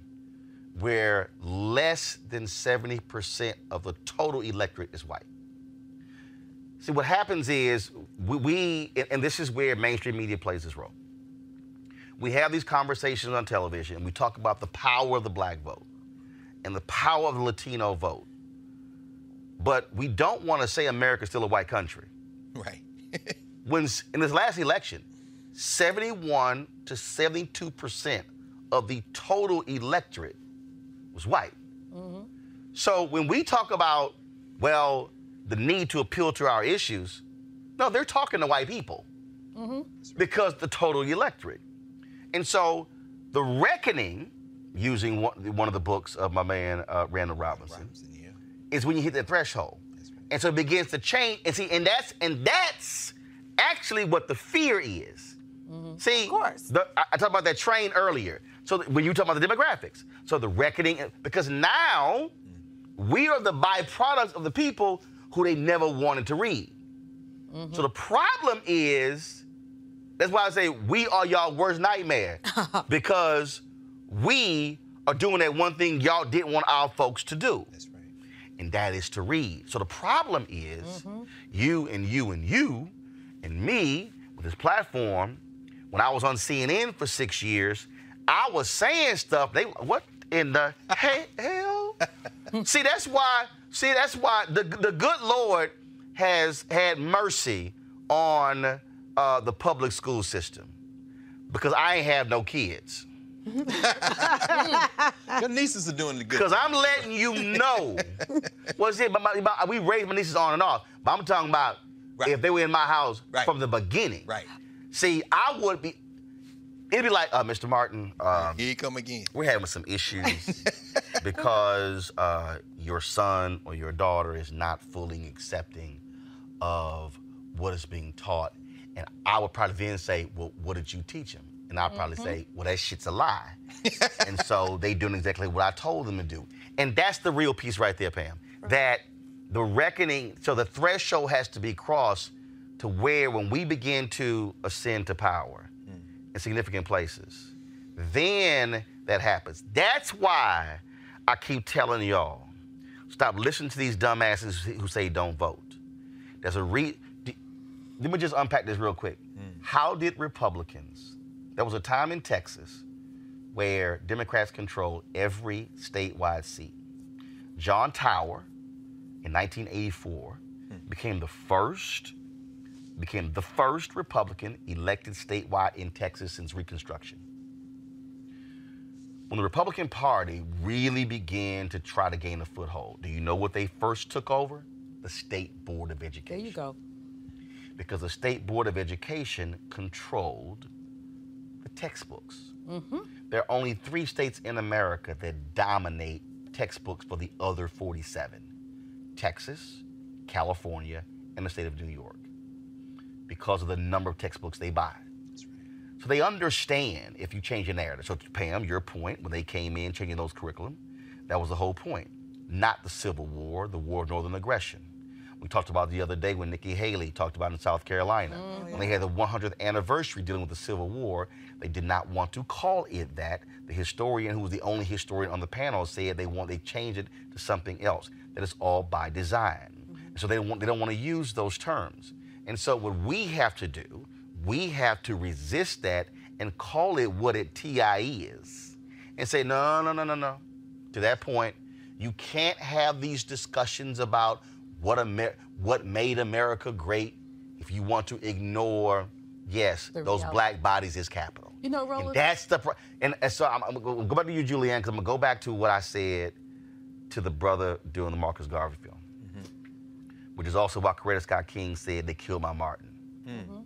where less than 70% of the total electorate is white. See, what happens is we, we, and this is where mainstream media plays its role. We have these conversations on television, and we talk about the power of the black vote and the power of the Latino vote. But we don't want to say America's still a white country. Right. when in this last election, 71 to 72 percent of the total electorate was white. Mm-hmm. So when we talk about, well, the need to appeal to our issues, no, they're talking to white people mm-hmm. because the total electorate. And so the reckoning, using one, one of the books of my man uh, Randall Robinson, Robinson yeah. is when you hit that threshold. Right. And so it begins to change. And see, and that's and that's actually what the fear is. Mm-hmm. See, of course. The, I, I talked about that train earlier. So when you talk about the demographics, so the reckoning, because now we are the byproducts of the people who they never wanted to read. Mm-hmm. So the problem is, that's why I say we are y'all worst nightmare because we are doing that one thing y'all didn't want our folks to do. That's right. And that is to read. So the problem is mm-hmm. you and you and you and me with this platform, when I was on CNN for six years, I was saying stuff. They what in the hell? see, that's why. See, that's why the the good Lord has had mercy on uh, the public school system because I ain't have no kids. Your nieces are doing the good. Because I'm letting you know. What's it? we raised my nieces on and off, but I'm talking about right. if they were in my house right. from the beginning. Right. See, I would be it'd be like, uh, Mr. Martin. Um, Here you come again. We're having some issues because uh, your son or your daughter is not fully accepting of what is being taught. And I would probably then say, well, what did you teach him? And I'd probably mm-hmm. say, well, that shit's a lie. and so they doing exactly what I told them to do. And that's the real piece right there, Pam. That the reckoning, so the threshold has to be crossed to where when we begin to ascend to power, in significant places. Then that happens. That's why I keep telling y'all stop listening to these dumbasses who say don't vote. There's a re. Let me just unpack this real quick. Mm. How did Republicans? There was a time in Texas where Democrats controlled every statewide seat. John Tower in 1984 mm. became the first became the first Republican elected statewide in Texas since Reconstruction. When the Republican Party really began to try to gain a foothold, do you know what they first took over? The State Board of Education. There you go. Because the State Board of Education controlled the textbooks. Mm-hmm. There are only three states in America that dominate textbooks for the other 47 Texas, California, and the state of New York because of the number of textbooks they buy. Right. So they understand if you change a narrative. So Pam, your point when they came in changing those curriculum, that was the whole point. Not the Civil War, the War of Northern Aggression. We talked about the other day when Nikki Haley talked about in South Carolina. Oh, yeah. When they had the 100th anniversary dealing with the Civil War, they did not want to call it that. The historian, who was the only historian on the panel, said they want they changed it to something else. That is all by design. Mm-hmm. So they don't want they don't want to use those terms. And so, what we have to do, we have to resist that and call it what it TIE is and say, no, no, no, no, no. To that point, you can't have these discussions about what, Amer- what made America great if you want to ignore, yes, the those reality. black bodies is capital. You know, Roland. And that's the, pro- and, and, so I'm, I'm going to go back to you, Julianne, because I'm going to go back to what I said to the brother during the Marcus Garvey film which is also why Coretta Scott King said they killed my Martin. Mm-hmm.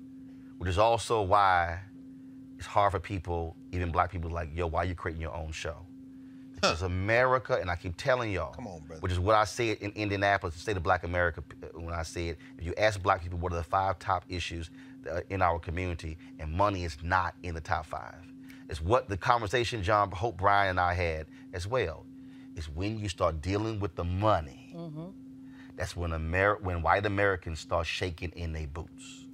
Which is also why it's hard for people, even black people, like, yo, why are you creating your own show? Because huh. America, and I keep telling y'all, Come on, brother. which is what I said in Indianapolis, the state of black America, uh, when I said, if you ask black people what are the five top issues in our community, and money is not in the top five. It's what the conversation John Hope Bryant and I had as well. Is when you start dealing with the money. Mm-hmm. That's when Amer- when white Americans start shaking in their boots.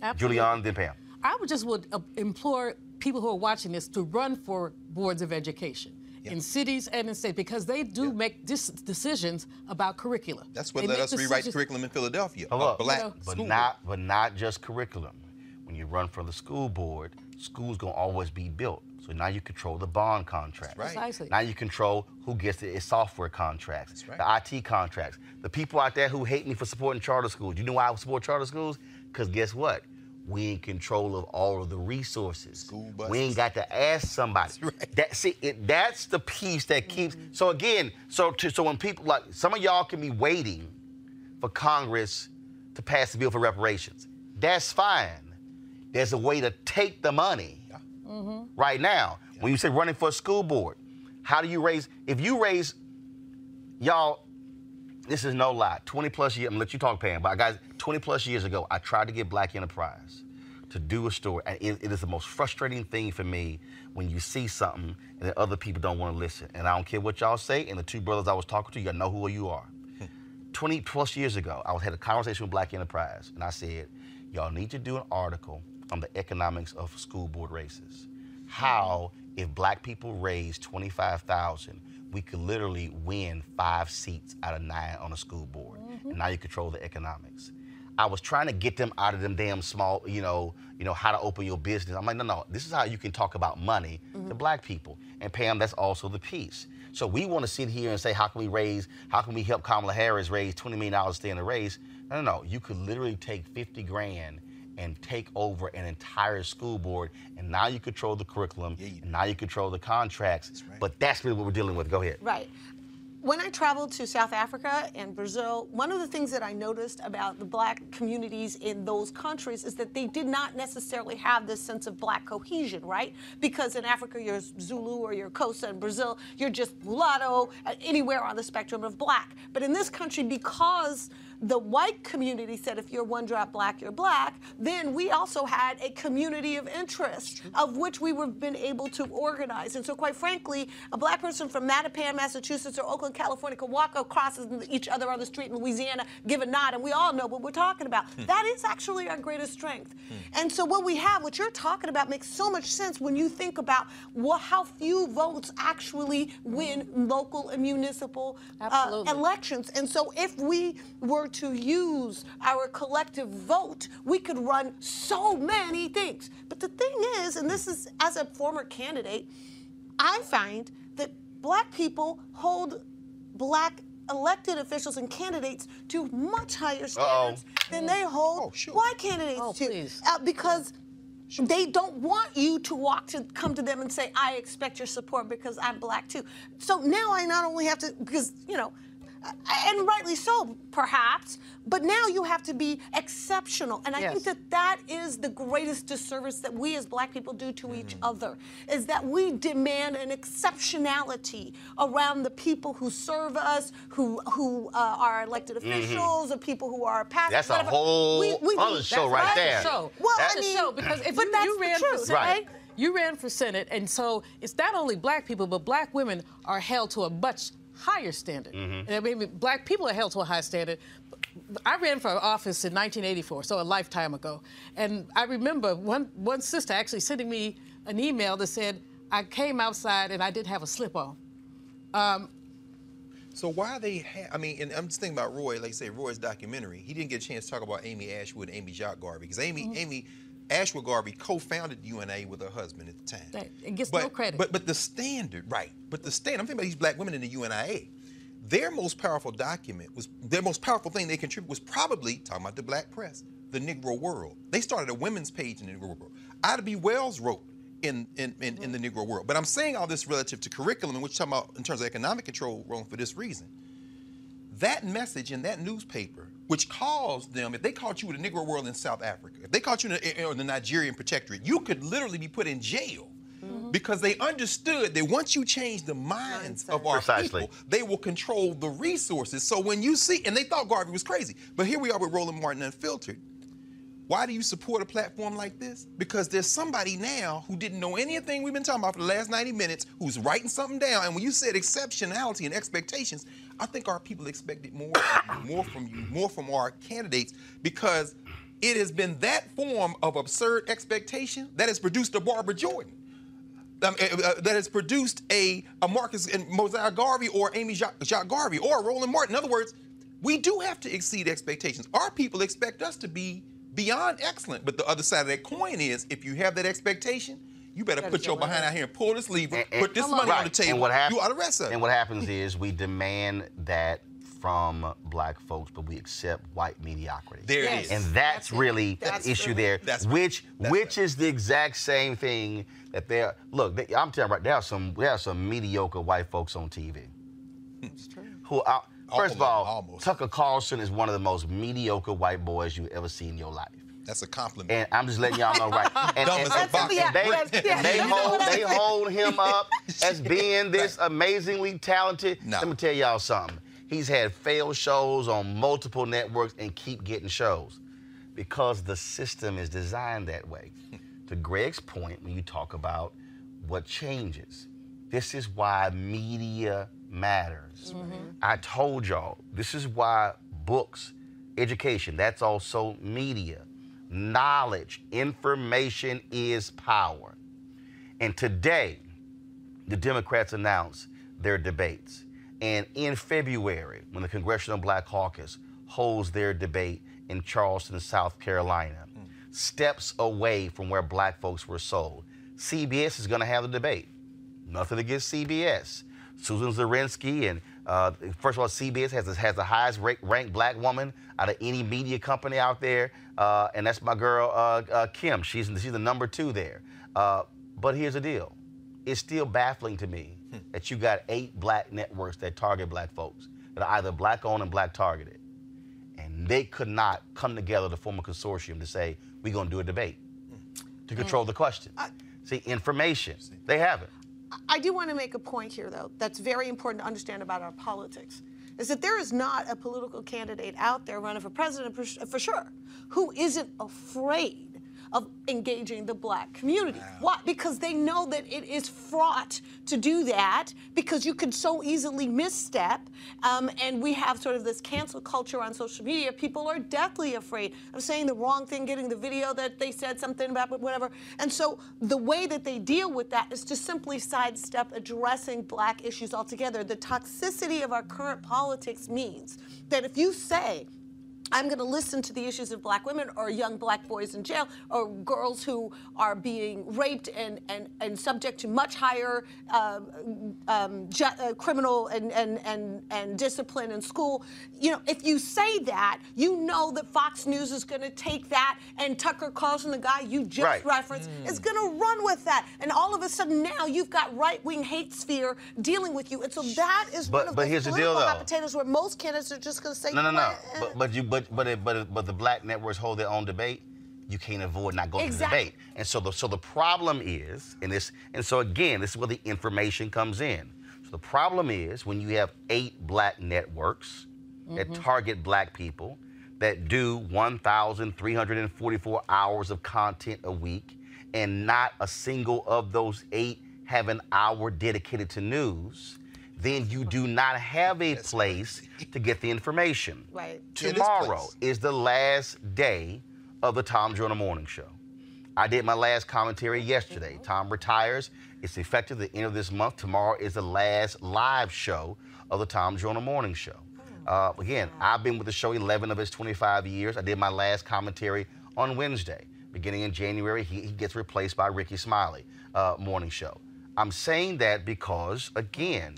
Absolutely. Julianne, then Pam. I would just would uh, implore people who are watching this to run for boards of education in cities and in states because they do make dis- decisions about curricula. That's what They let make us rewrite curriculum in Philadelphia. Oh, a look, black but school not but not just curriculum. When you run for the school board, school's gonna always be built. So now you control the bond contracts. right. Precisely. Now you control who gets the software contracts, the IT contracts. The people out there who hate me for supporting charter schools. You know why I support charter schools? Because guess what? We in control of all of the resources. School buses. We ain't got to ask somebody. That see, it, that's the piece that keeps. Mm-hmm. So again, so to, so when people like some of y'all can be waiting for Congress to pass the bill for reparations. That's fine. There's a way to take the money Mm-hmm. right now. When you say running for a school board, how do you raise? If you raise, y'all, this is no lie. 20 plus years, I'm gonna let you talk, Pam, but guys, 20 plus years ago, I tried to get Black Enterprise to do a story, and it, it is the most frustrating thing for me when you see something and then other people don't want to listen. And I don't care what y'all say. And the two brothers I was talking to, y'all know who you are. 20 plus years ago, I was had a conversation with Black Enterprise, and I said, y'all need to do an article on the economics of school board races. How, if black people raise 25,000, we could literally win five seats out of nine on a school board. Mm-hmm. And now you control the economics. I was trying to get them out of them damn small, you know, you know, how to open your business. I'm like, no, no, this is how you can talk about money to mm-hmm. black people. And Pam, that's also the piece. So we want to sit here and say, how can we raise, how can we help Kamala Harris raise $20 million to stay in the race? No, no, no. You could literally take 50 grand and take over an entire school board, and now you control the curriculum, and now you control the contracts. But that's really what we're dealing with. Go ahead. Right. When I traveled to South Africa and Brazil, one of the things that I noticed about the black communities in those countries is that they did not necessarily have this sense of black cohesion, right? Because in Africa, you're Zulu or you're Xhosa. In Brazil, you're just mulatto, uh, anywhere on the spectrum of black. But in this country, because the white community said if you're one drop black, you're black, then we also had a community of interest of which we were been able to organize. And so quite frankly, a black person from Mattapan, Massachusetts or Oakland, California could walk across each other on the street in Louisiana, give a nod, and we all know what we're talking about. Hmm. That is actually our greatest strength. Hmm. And so what we have, what you're talking about makes so much sense when you think about what, how few votes actually win hmm. local and municipal uh, elections. And so if we were to use our collective vote, we could run so many things. But the thing is, and this is as a former candidate, I find that black people hold black elected officials and candidates to much higher standards than they hold white candidates Oh, to. Uh, because they don't want you to walk to come to them and say, I expect your support because I'm black too. So now I not only have to, because, you know, uh, and rightly so, perhaps, but now you have to be exceptional. And I think that that is the greatest disservice that we as black people do to each other, is that we demand an exceptionality around the people who serve us, who who uh, are elected Mhm. officials, or people who are pastors. That's a whatever. whole other show right That's there. a show. Well, that's I a mean, show because if but you, that's you the ran for Senate, right? you ran for Senate, and so it's not only black people, but black women are held to a much higher standard. Mm-hmm. And I mean, black people are held to a high standard. I ran for office in 1984, so a lifetime ago. And I remember one, one sister actually sending me an email that said, I came outside and I didn't have a slip on. Um, So why they have? I mean, and I'm just thinking about Roy. Like I say, Roy's documentary. He didn't get a chance to talk about Amy Ashwood and Amy Jacques Garvey because Amy, Mm-hmm. Amy Ashwood Garvey co-founded UNIA with her husband at the time. Right. It gets but, no credit. But but the standard, right? But the standard. I'm thinking about these black women in the UNIA. Their most powerful document was their most powerful thing they contributed was probably talking about the black press, the Negro World. They started a women's page in the Negro World. Ida B. Wells wrote in in, in, in the mm-hmm. Negro World. But I'm saying all this relative to curriculum and what you're talking about in terms of economic control, wrong for this reason. That message in that newspaper, which caused them, if they caught you in the Negro World in South Africa, if they caught you in the, in the Nigerian protectorate, you could literally be put in jail mm-hmm. because they understood that once you change the minds of our Precisely. people, they will control the resources. So when you see, and they thought Garvey was crazy, but here we are with Roland Martin Unfiltered. Why do you support a platform like this? Because there's somebody now who didn't know anything we've been talking about for the last 90 minutes who's writing something down. And when you said exceptionality and expectations, I think our people expected more from you, more from you, more from our candidates, because it has been that form of absurd expectation that has produced a Barbara Jordan. Um, uh, uh, that has produced a, a Marcus and Mosiah Garvey or Amy Jacques, Jacques Garvey or Roland Martin. In other words, we do have to exceed expectations. Our people expect us to be beyond excellent. But the other side of that coin is if you have that expectation, you better put your behind out here and pull this lever, And- put this and- money right. on the table. And what hap- you are the rest of it. And what happens is we demand that from black folks, but we accept white mediocrity. There it Yes. is. And that's, really That's the issue really- there, that's- which which is the exact same thing that there. Look, they, I'm telling you right, there are some there are some mediocre white folks on TV. Hmm. Who are, first of all, Tucker Carlson is one of the most mediocre white boys you ever see in your life. That's a compliment. And I'm just letting y'all know right. And, Dumb and- as a box. and they, That's- yeah, and they hold they hold him up as being this amazingly talented. No. Let me tell y'all something. He's had failed shows on multiple networks and keep getting shows because the system is designed that way. to Greg's point, when you talk about what changes, this is why media matters. Mm-hmm. I told y'all, this is why books, education, that's also media. Knowledge, information is power. And today, the Democrats announced their debates. And in February, when the Congressional Black Caucus holds their debate in Charleston, South Carolina, hmm. steps away from where black folks were sold, CBS is going to have the debate. Nothing against CBS. Susan Zirinsky and uh, first of all, CBS has the, has the highest ra- ranked black woman out of any media company out there, uh, and that's my girl uh, uh, Kim. She's she's the number two there. Uh, but here's the deal: it's still baffling to me that you got eight black networks that target black folks that are either black owned and black targeted, and they could not come together to form a consortium to say we're going to do a debate to control the question. See, information they have it. I do want to make a point here, though, that's very important to understand about our politics. Is that there is not a political candidate out there running for president for, sure who isn't afraid of engaging the black community. Why? Because they know that it is fraught to do that because you could so easily misstep. Um, and we have sort of this cancel culture on social media. People are deathly afraid of saying the wrong thing, getting the video that they said something about, but whatever. And so the way that they deal with that is to simply sidestep addressing black issues altogether. The toxicity of our current politics means that if you say, I'm going to listen to the issues of black women or young black boys in jail or girls who are being raped and, and, and subject to much higher uh, um, ju- uh, criminal and, and, and, and discipline in school. You know, if you say that, you know that Fox News is going to take that and Tucker Carlson, the guy you just Right. referenced, is going to run with that. And all of a sudden now you've got right-wing hate sphere dealing with you. And so that is But- one of but those here's the deal, political hot potatoes where most candidates are just going to say, No, no, no. eh." But but you but but it, but it, but the black networks hold their own debate. You can't avoid not going Exactly. to the debate. And so the so the problem is, and this and so again, this is where the information comes in. So the problem is when you have eight black networks that Mhm. target black people that do 1,344 hours of content a week, and not a single of those eight have an hour dedicated to news, then you do not have a place to get the information. Right. Tomorrow is the last day of the Tom Joyner Morning Show. I did my last commentary yesterday. Tom retires. It's effective the end of this month. Tomorrow is the last live show of the Tom Joyner Morning Show. Uh, again, I've been with the show 11 of its 25 years. I did my last commentary on Wednesday. Beginning in January, he, he gets replaced by Rickey Smiley uh, morning show. I'm saying that because, again,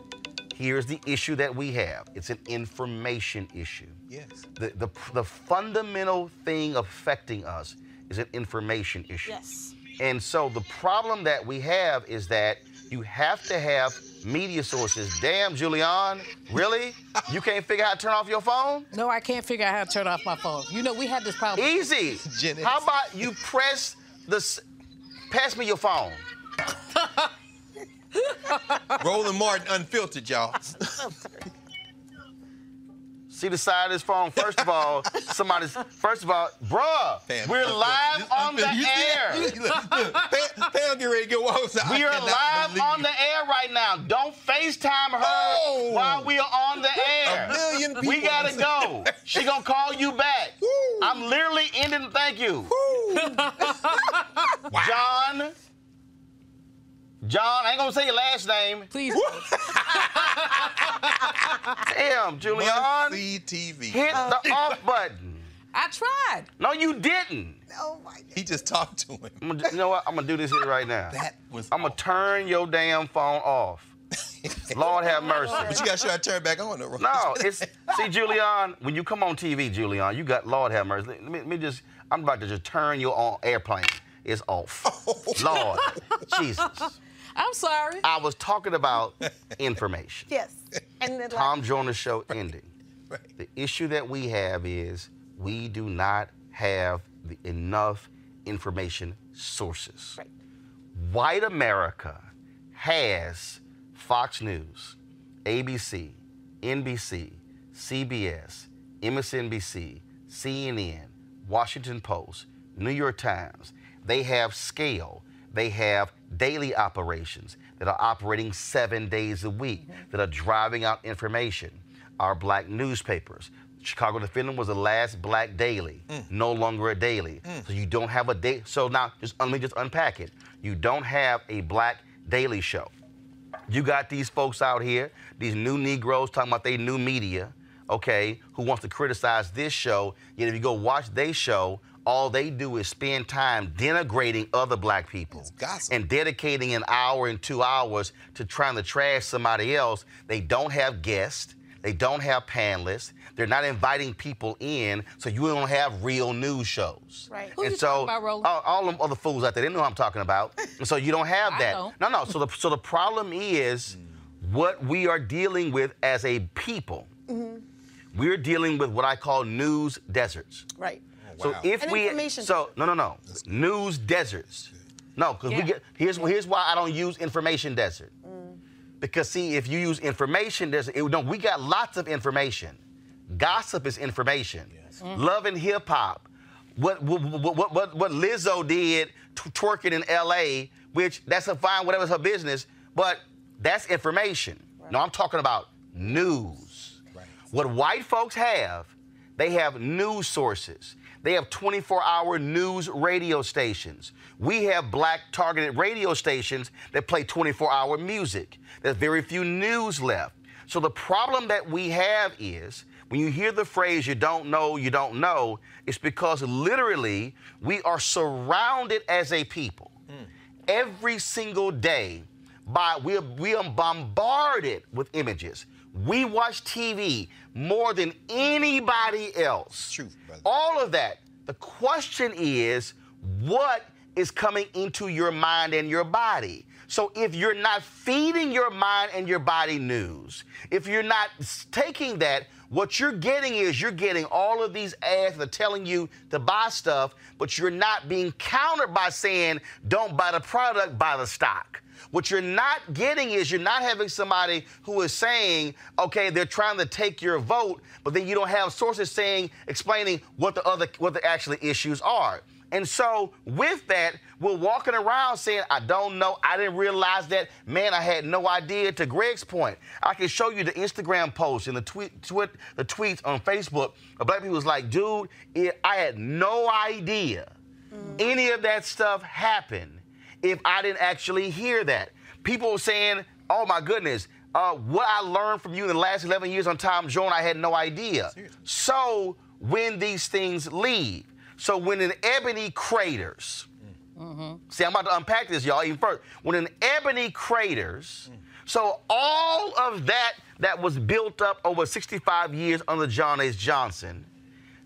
here's the issue that we have. It's an information issue. Yes. The, the, the fundamental thing affecting us is an information issue. Yes. And so the problem that we have is that you have to have media sources. Damn, Julian, really? You can't figure out how to turn off your phone? No, I can't figure out how to turn off my phone. You know, we had this problem. Easy. How about you press the. Pass me your phone. Roland Martin unfiltered, y'all. see the side of his phone. First of all, somebody's. First of all, bruh, Pam, we're live on the air. that? Look, look, Pam, Pam get ready to get walks out. We are live on the air right now. Don't FaceTime her Oh. while we are on the air. A million We gotta go. She gonna call you back. I'm literally ending. Thank you, John. John, I ain't gonna say your last name. Please. Damn, Julian. Muncie TV. Hit the uh, off button. I tried. No, you didn't. Oh my He just talked to him. I'm gonna, you know what? I'm gonna do this here right now. That was. I'm gonna turn your damn phone off. Lord have mercy. But you got sure I turn back on though. No, it's see, Julian. When you come on TV, Julian, you got Lord have mercy. Let me, let me just. I'm about to just turn your on airplane. It's off. Oh. Lord, Jesus. I'm sorry. I was talking about information. Yes. And the Tom Joyner show ending. Right. The issue that we have is we do not have the, enough information sources. Right. White America has Fox News, ABC, NBC, CBS, MSNBC, CNN, Washington Post, New York Times. They have scale. They have daily operations that are operating seven days a week, mm-hmm. that are driving out information. Our black newspapers. Chicago Defender was the last black daily, mm. no longer a daily. Mm. So you don't have a day. So now, just let me just unpack it. You don't have a black daily show. You got these folks out here, these new Negroes talking about they new media, okay, who wants to criticize this show. Yet if you go watch their show, all they do is spend time denigrating other black people and dedicating an hour and two hours to trying to trash somebody else. They don't have guests. They don't have panelists. They're not inviting people in, so you don't have real news shows. Right. Who and you so talking about, Roland? all, all them other fools out there, they know who I'm talking about. And so you don't have I that. don't. No, no. So the so the problem is what we are dealing with as a people. Mm-hmm. We're dealing with what I call news deserts. Right. So if And we information so no no no news deserts. No, because Yeah. we get here's here's why I don't use information desert. Mm. Because see, if you use information desert, it, no, we got lots of information. Gossip is information. Mm-hmm. Love and hip hop. What what, what what what Lizzo did t- twerking in L.A., which that's a fine, whatever's her business, but that's information. No, I'm talking about news. What white folks have, they have news sources. They have 24 hour news radio stations. We have black targeted radio stations that play 24 hour music. There's very few news left. So the problem that we have is when you hear the phrase you don't know, you don't know, it's because literally we are surrounded as a people hmm. every single day by we are, we are bombarded with images. We watch TV more than anybody else. True, brother. All of that. The question is, what is coming into your mind and your body? So if you're not feeding your mind and your body news, if you're not taking that, what you're getting is you're getting all of these ads that are telling you to buy stuff, but you're not being countered by saying, don't buy the product, buy the stock. What you're not getting is you're not having somebody who is saying, okay, they're trying to take your vote, but then you don't have sources saying, explaining what the other, what the actually issues are. And so with that, we're walking around saying, I don't know, I didn't realize that. Man, I had no idea. To Greg's point, I can show you the Instagram posts and the tweet, tweet the tweets on Facebook of black people was like, dude, it, I had no idea mm. any of that stuff happened if I didn't actually hear that. People were saying, oh my goodness, uh, what I learned from you in the last 11 years on Tom Joyner, I had no idea. So when these things leave, so when an ebony craters, see, I'm about to unpack this, y'all, even first. When an ebony craters, so all of that that was built up over 65 years under John H. Johnson,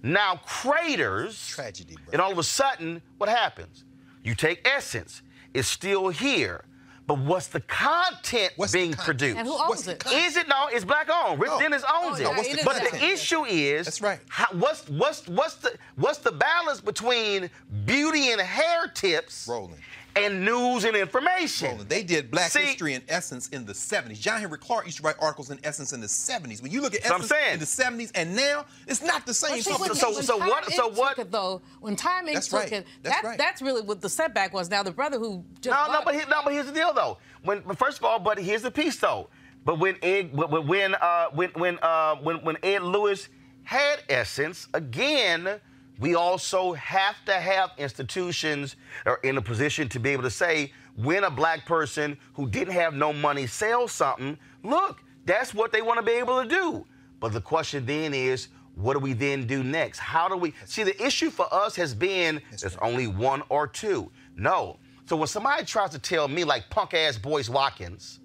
now craters. Tragedy, bro. And all of a sudden, what happens? You take essence, it's still here. But what's the content what's being produced? And who owns What's the it? Is it no? It's black owned. Rick No. Oh. Dennis owns No, it. what's the but content? the issue is That's right. how, what's what's what's the what's the balance between beauty and hair tips Rolling. And news and information. Roland, they did black See- history in essence in the 70s. John Henrik Clarke used to write articles in essence in the 70s. When you look at essence in the 70s and now, it's not the same. Well, see, something. when- So- when so what- so what- Took it, though, when Time Inc. That's took right. it, That's that, right. that's really what the setback was. Now the brother who just No, no, but he, no, but here's the deal though. When but first of all, but here's the piece though. But when Ed, when when uh, when when uh, when when Ed Lewis had Essence again, we also have to have institutions are in a position to be able to say when a black person who didn't have no money sells something, look, that's what they want to be able to do. But the question then is, what do we then do next? How do we see the issue for us has been there's only one or two. No. So when somebody tries to tell me like punk ass Boyce Watkins,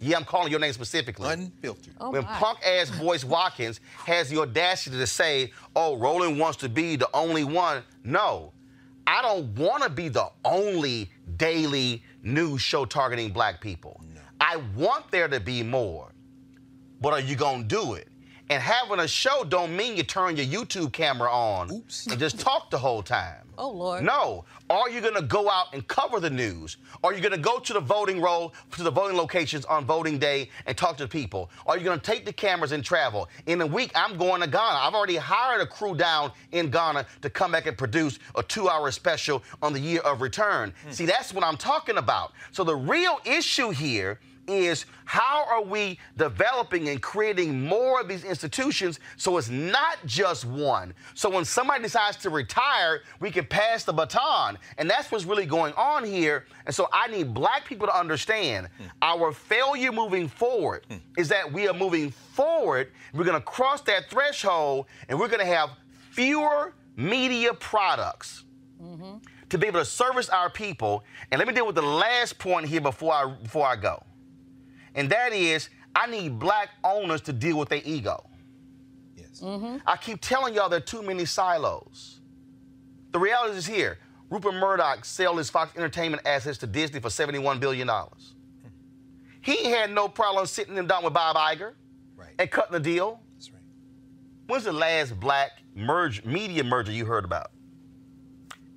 yeah, I'm calling your name specifically. Unfiltered. Oh, when punk ass Boyce Watkins has the audacity to say, oh, Roland wants to be the only one. No. I don't want to be the only daily news show targeting black people. I want there to be more. But are you gonna do it? And having a show don't mean you turn your YouTube camera on Oops. and just talk the whole time. Oh, Lord. No. Are you gonna go out and cover the news? Are you gonna go to the voting roll, to the voting locations on voting day and talk to the people? Are you gonna take the cameras and travel? In a week, I'm going to Ghana. I've already hired a crew down in Ghana to come back and produce a two-hour special on the year of return. Hmm. See, that's what I'm talking about. So the real issue here is how are we developing and creating more of these institutions so it's not just one. So when somebody decides to retire, we can pass the baton. And that's what's really going on here. And so I need black people to understand hmm. our failure moving forward hmm. is that we are moving forward. We're going to cross that threshold and we're going to have fewer media products mm-hmm. to be able to service our people. And let me deal with the last point here before I before I go. And that is I need black owners to deal with their ego. Yes. Mm-hmm. I keep telling y'all there are too many silos. The reality is here. Rupert Murdoch sold his Fox Entertainment assets to Disney for $71 billion. Hmm. He had no problem sitting them down with Bob Iger Right. and cutting the deal. That's right. When's the last black merge media merger you heard about?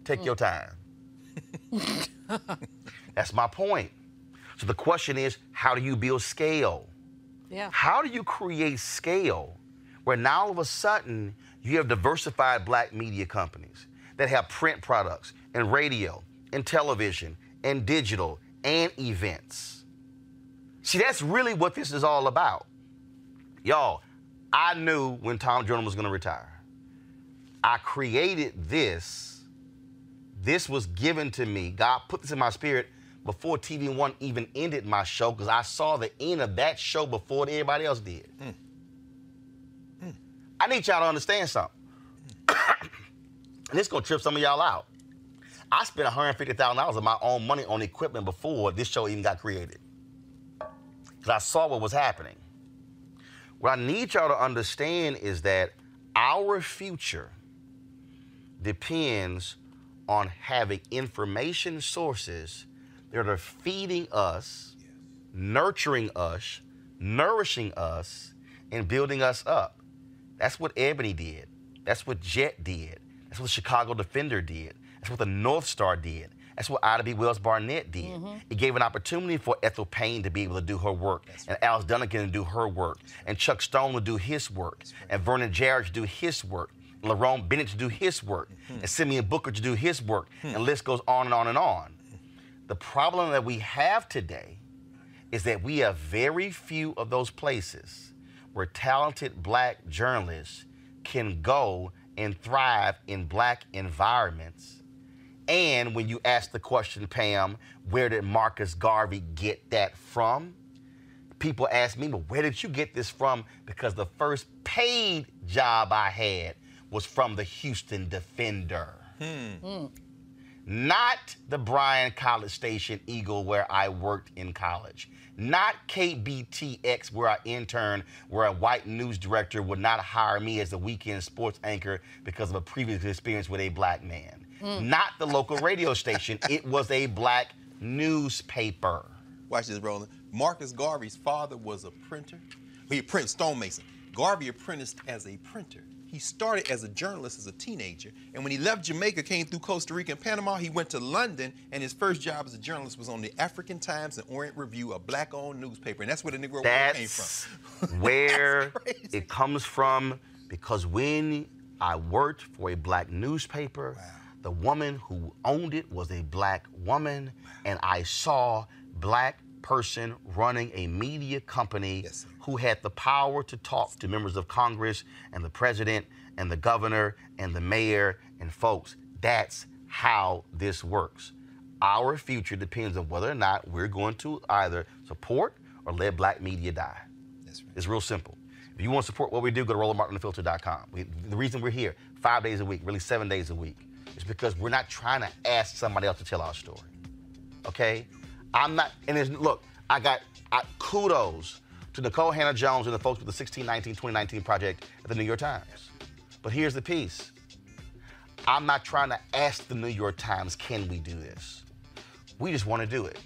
Take hmm. your time. That's my point. So the question is, how do you build scale? Yeah. How do you create scale where now all of a sudden you have diversified black media companies that have print products and radio and television and digital and events? See, that's really what this is all about. Y'all, I knew when Tom Joyner was going to retire. I created this. This was given to me. God put this in my spirit before TV One even ended my show because I saw the end of that show before everybody else did. Hmm. Hmm. I need y'all to understand something. and this gonna trip some of y'all out. I spent $150,000 of my own money on equipment before this show even got created. Because I saw what was happening. What I need y'all to understand is that our future depends on having information sources that are feeding us, nurturing us, nourishing us, and building us up. That's what Ebony did. That's what Jet did. That's what Chicago Defender did. That's what the North Star did. That's what Ida B. Wells Barnett did. Mm-hmm. It gave an opportunity for Ethel Payne to be able to do her work, and Alice Dunnigan to do her work, and Chuck Stone to do his work, and Vernon Jarrett to do his work, and Lerone Bennett to do his work, mm-hmm. and Simeon Booker to do his work, hmm. and the list goes on and on and on. The problem that we have today is that we have very few of those places where talented black journalists can go and thrive in black environments. And when you ask the question, Pam, where did Marcus Garvey get that from? People ask me, but where did you get this from? Because the first paid job I had was from the Houston Defender hmm. Hmm. Not the Bryan College Station Eagle where I worked in college, not KBTX where I interned, where a white news director would not hire me as a weekend sports anchor because of a previous experience with a black man, hmm. not the local radio station. It was a black newspaper. Watch this, Roland. Marcus Garvey's father was a printer. He print stonemason. Garvey apprenticed as a printer. He started as a journalist as a teenager, and when he left Jamaica, came through Costa Rica and Panama, he went to London, and his first job as a journalist was on the African Times and Orient Review, a black-owned newspaper, and that's where the Negro That's came from. where it comes from because when I worked for a black newspaper, the woman who owned it was a black woman, and I saw black person running a media company who had the power to talk to members of Congress and the president and the governor and the mayor and folks. That's how this works. Our future depends on whether or not we're going to either support or let black media die. It's real simple. If you want to support what we do, go to RolandMartinUnfiltered.com. The reason we're here five days a week, really seven days a week, is because we're not trying to ask somebody else to tell our story. Okay? I'm not, and there's, look, I got I, kudos to Nikole Hannah Jones and the folks with the 1619 2019 project at the New York Times. But here's the piece I'm not trying to ask the New York Times, can we do this? We just want to do it.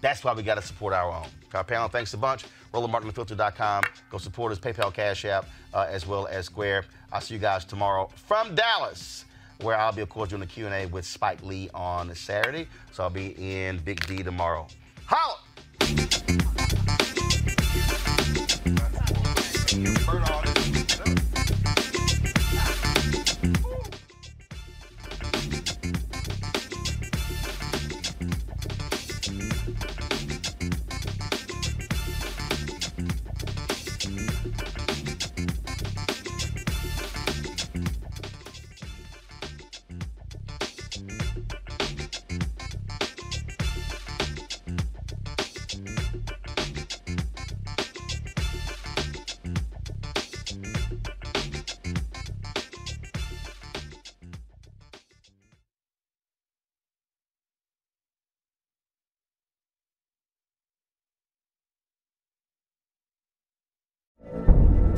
That's why we got to support our own. Our panel, thanks a bunch. RolandMartinUnfiltered.com. Go support us, PayPal, Cash App, uh, as well as Square. I'll see you guys tomorrow from Dallas, where I'll be, of course, doing the Q&A with Spike Lee on Saturday. So I'll be in Big D tomorrow. Holla!